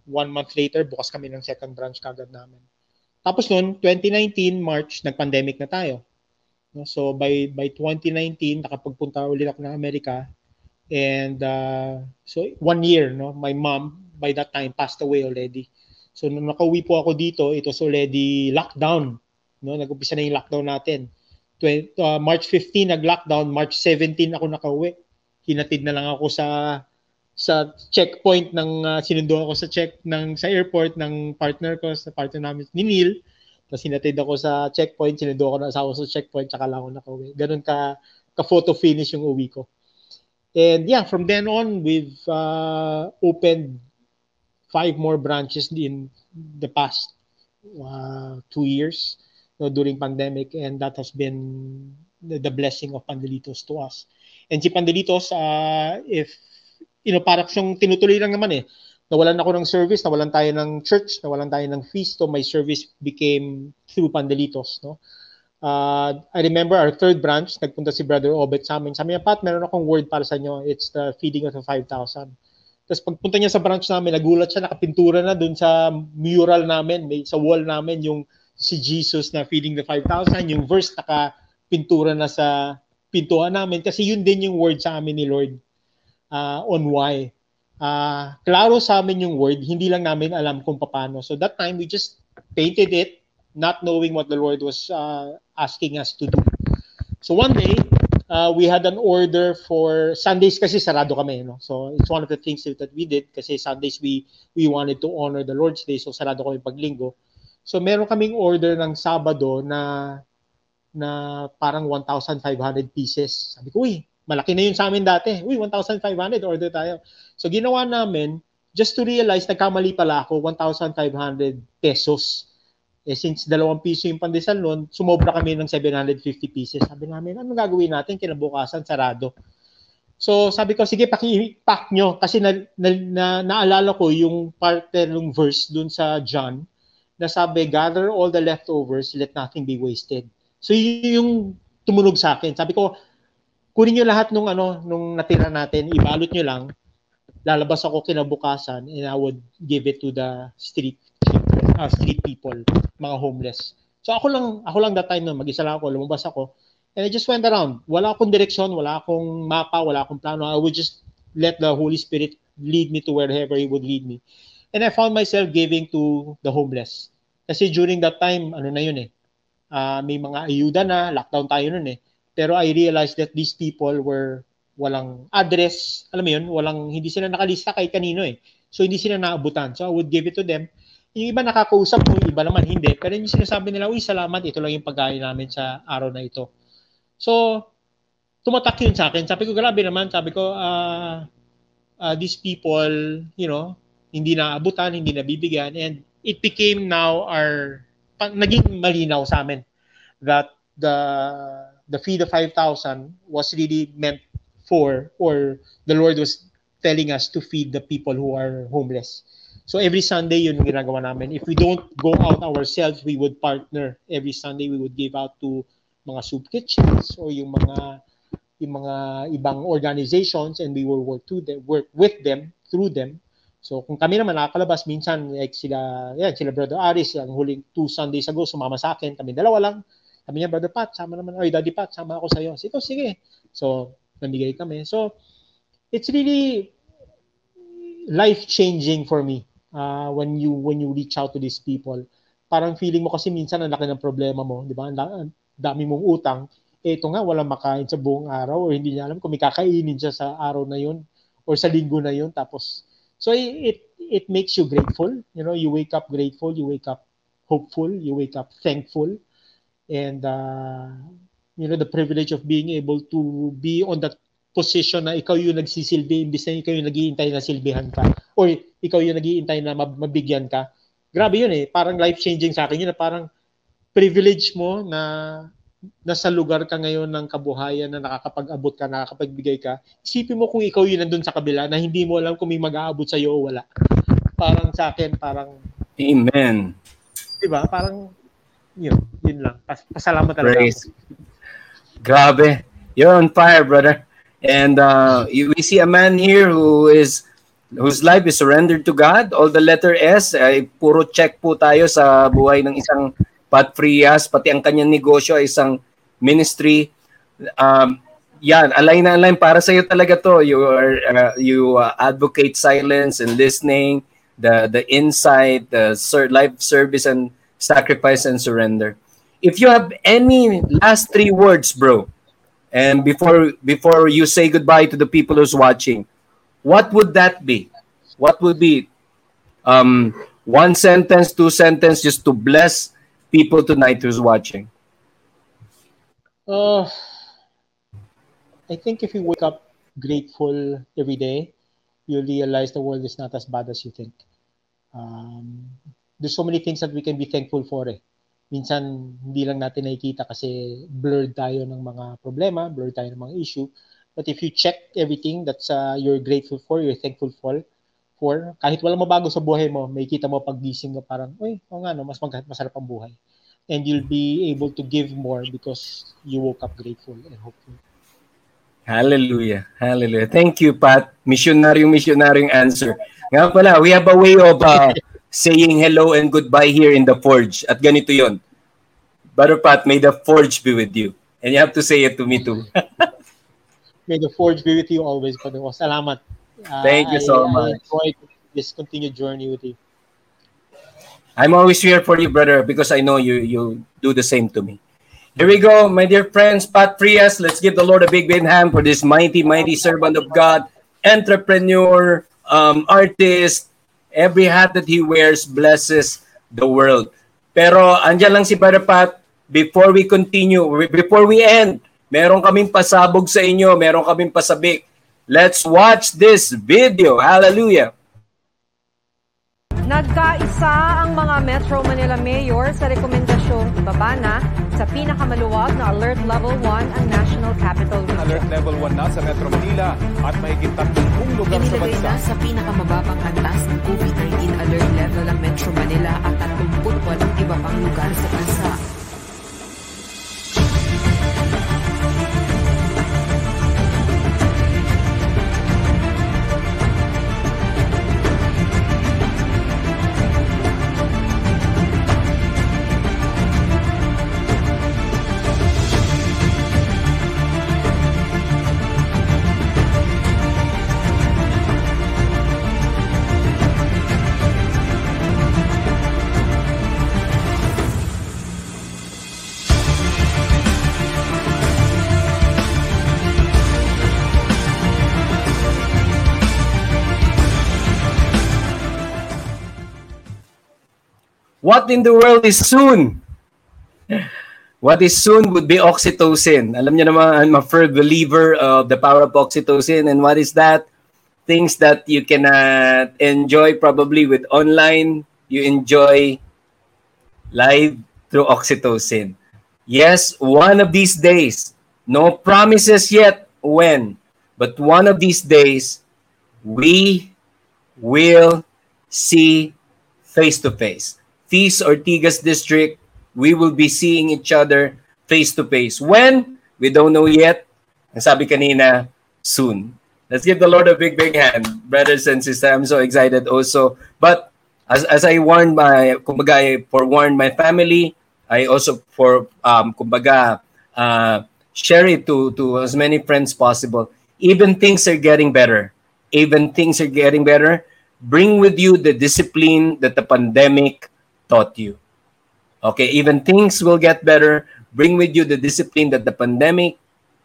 S8: one month later bukas kami ng second branch kagad namin. Tapos noon 2019 March nag-pandemic na tayo? So by by 2019 nakapagpunta ulit ako ng Amerika And uh, so one year, no, my mom by that time passed away already. So nung nakauwi po ako dito, it was already lockdown. No, nag-umpisa na yung lockdown natin. 20, uh, March 15 nag-lockdown, March 17 ako nakauwi. Hinatid na lang ako sa sa checkpoint ng uh, sinundo ako sa check ng sa airport ng partner ko sa partner namin ni Neil. Tapos hinatid ako sa checkpoint, sinundo ako ng asawa sa checkpoint, tsaka lang ako nakauwi. Ganun ka ka photo finish yung uwi ko. And yeah, from then on, we've uh, opened five more branches in the past uh, two years you know, during pandemic, and that has been the, the blessing of Pandelitos to us. And si Pandelitos, uh, if you know, parang siyang tinutuloy lang naman eh. Nawalan ako ng service, nawalan tayo ng church, nawalan tayo ng feast, so my service became through Pandelitos, no? Uh, I remember our third branch, nagpunta si Brother Obet sa amin. Sabi niya, Pat, meron akong word para sa inyo. It's the feeding of the 5,000. Tapos pagpunta niya sa branch namin, nagulat siya, nakapintura na dun sa mural namin, may, sa wall namin, yung si Jesus na feeding the 5,000, yung verse nakapintura na sa pintuan namin. Kasi yun din yung word sa amin ni Lord uh, on why. Uh, klaro sa amin yung word, hindi lang namin alam kung paano. So that time, we just painted it, not knowing what the Lord was uh, asking us to do. So one day, uh, we had an order for Sundays kasi sarado kami, no? So it's one of the things that we did kasi Sundays we we wanted to honor the Lord's Day, so sarado kami paglinggo. So meron kaming order ng Sabado na na parang 1,500 pieces. Sabi ko, uy, malaki na yun sa amin dati. Uy, 1,500, order tayo. So ginawa namin, just to realize, nagkamali pala ako, 1,500 pesos. Eh, since dalawang piso yung pandesal noon, sumobra kami ng 750 pieces. Sabi namin, ano gagawin natin? Kinabukasan, sarado. So, sabi ko, sige, paki-pack nyo. Kasi na, na, na, naalala ko yung part ng verse dun sa John na sabi, gather all the leftovers, let nothing be wasted. So, yun yung tumunog sa akin. Sabi ko, kunin nyo lahat nung ano nung natira natin, ibalot nyo lang, lalabas ako kinabukasan and I would give it to the street uh, street people, mga homeless. So ako lang, ako lang that time na mag-isa lang ako, lumabas ako. And I just went around. Wala akong direksyon, wala akong mapa, wala akong plano. I would just let the Holy Spirit lead me to wherever He would lead me. And I found myself giving to the homeless. Kasi during that time, ano na yun eh, uh, may mga ayuda na, lockdown tayo nun eh. Pero I realized that these people were walang address, alam mo yun, walang, hindi sila nakalista kay kanino eh. So hindi sila naabutan. So I would give it to them yung iba nakakausap ko, iba naman hindi. Pero yung sinasabi nila, uy, salamat, ito lang yung pagkain namin sa araw na ito. So, tumatak yun sa akin. Sabi ko, grabe naman. Sabi ko, uh, uh, these people, you know, hindi naabutan, hindi nabibigyan. And it became now our, naging malinaw sa amin that the the feed of 5,000 was really meant for, or the Lord was telling us to feed the people who are homeless. So every Sunday, yun ginagawa namin. If we don't go out ourselves, we would partner. Every Sunday, we would give out to mga soup kitchens or yung mga yung mga ibang organizations and we will work to them, work with them, through them. So kung kami naman nakakalabas, minsan like sila, yan, sila Brother Aris, ang huling two Sundays ago, sumama sa akin, kami dalawa lang. Sabi niya, Brother Pat, sama naman. Oy, Daddy Pat, sama ako sa'yo. Sige, sige. So, namigay kami. So, it's really life-changing for me uh, when you when you reach out to these people. Parang feeling mo kasi minsan ang laki ng problema mo, di ba? Ang da- ang dami mong utang. Eh, ito nga, walang makain sa buong araw or hindi niya alam kung may kakainin siya sa araw na yun or sa linggo na yun. Tapos, so it, it makes you grateful. You know, you wake up grateful, you wake up hopeful, you wake up thankful. And, uh, you know, the privilege of being able to be on that position na ikaw yung nagsisilbi imbis na ikaw yung naghihintay na silbihan ka or ikaw yung naghihintay na mab- mabigyan ka. Grabe yun eh. Parang life-changing sa akin yun na parang privilege mo na nasa lugar ka ngayon ng kabuhayan na nakakapag-abot ka, nakakapagbigay ka. Isipin mo kung ikaw yun nandun sa kabila na hindi mo alam kung may mag-aabot sa iyo o wala. Parang sa akin, parang,
S2: Amen.
S8: di ba? Parang, yun, yun lang. Pas- pasalamat talaga
S2: Praise. Grabe. You're on fire, brother. And uh, you- we see a man here who is whose life is surrendered to God. All the letter S, ay puro check po tayo sa buhay ng isang Pat Frias, pati ang kanyang negosyo ay isang ministry. Um, yan, align na align para sa iyo talaga to. You are uh, you uh, advocate silence and listening, the the insight, the ser- life service and sacrifice and surrender. If you have any last three words, bro, and before before you say goodbye to the people who's watching, what would that be? What would be um, one sentence, two sentence, just to bless people tonight who's watching?
S8: Uh, I think if you wake up grateful every day, you'll realize the world is not as bad as you think. Um, there's so many things that we can be thankful for eh. Minsan, hindi lang natin nakikita kasi blurred tayo ng mga problema, blurred tayo ng mga issue. But if you check everything that's uh, you're grateful for, you're thankful for, for, kahit walang mabago sa buhay mo, may kita mo paggising mo parang, uy, o nga no, mas mag- masarap ang buhay. And you'll be able to give more because you woke up grateful and hopeful.
S2: Hallelujah. Hallelujah. Thank you, Pat. Missionaryong missionaryong answer. Nga pala, we have a way of uh, saying hello and goodbye here in the Forge. At ganito yon. Brother Pat, may the Forge be with you. And you have to say it to me too.
S8: May the forge be with you always, Brother Ko. Salamat. Uh,
S2: Thank you so
S8: I,
S2: much.
S8: I this continued journey with you.
S2: I'm always here for you, brother, because I know you you do the same to me. Here we go, my dear friends, Pat Frias. Let's give the Lord a big, big hand for this mighty, mighty servant of God, entrepreneur, um, artist. Every hat that he wears blesses the world. Pero andyan lang si Brother Pat. Before we continue, before we end, meron kaming pasabog sa inyo, meron kaming pasabik. Let's watch this video. Hallelujah.
S11: Nagkaisa ang mga Metro Manila Mayor sa rekomendasyong ibaba na sa pinakamaluwag na Alert Level 1 ang National Capital Region.
S12: Alert Level 1 na sa Metro Manila at mahigit 30 lugar sa
S13: Inilagay
S12: bansa.
S13: na sa pinakamababang antas ng COVID-19 alert level ang Metro Manila at 38 iba pang lugar sa bansa.
S2: What in the world is soon? What is soon would be oxytocin. Alam niyo naman, I'm a firm believer of the power of oxytocin. And what is that? Things that you cannot enjoy probably with online. You enjoy live through oxytocin. Yes, one of these days, no promises yet when, but one of these days, we will see face to face. Feast Ortigas District, we will be seeing each other face to face. When? We don't know yet. Ang sabi kanina, soon. Let's give the Lord a big, big hand, brothers and sisters. I'm so excited also. But as, as I warned my, kumbaga, I forewarned my family, I also for um kumbaga uh, share it to to as many friends possible. Even things are getting better. Even things are getting better. Bring with you the discipline that the pandemic taught you. Okay, even things will get better. Bring with you the discipline that the pandemic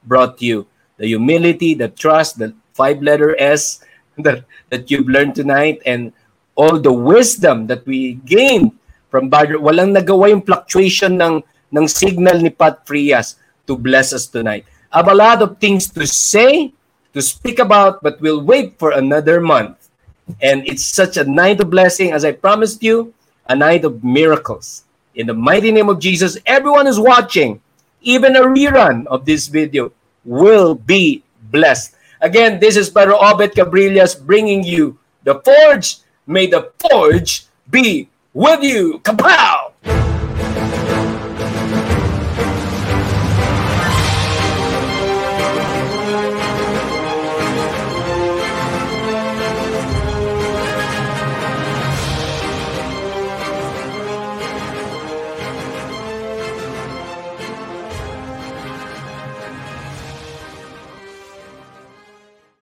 S2: brought you. The humility, the trust, the five letter S that, that you've learned tonight, and all the wisdom that we gained from Badr. Walang nagawa yung fluctuation ng, ng signal ni Pat Frias to bless us tonight. I have a lot of things to say, to speak about, but we'll wait for another month. And it's such a night of blessing, as I promised you, a night of miracles. In the mighty name of Jesus, everyone who's watching, even a rerun of this video, will be blessed. Again, this is Pedro Obet Cabrillas bringing you the Forge. May the Forge be with you. Kapow!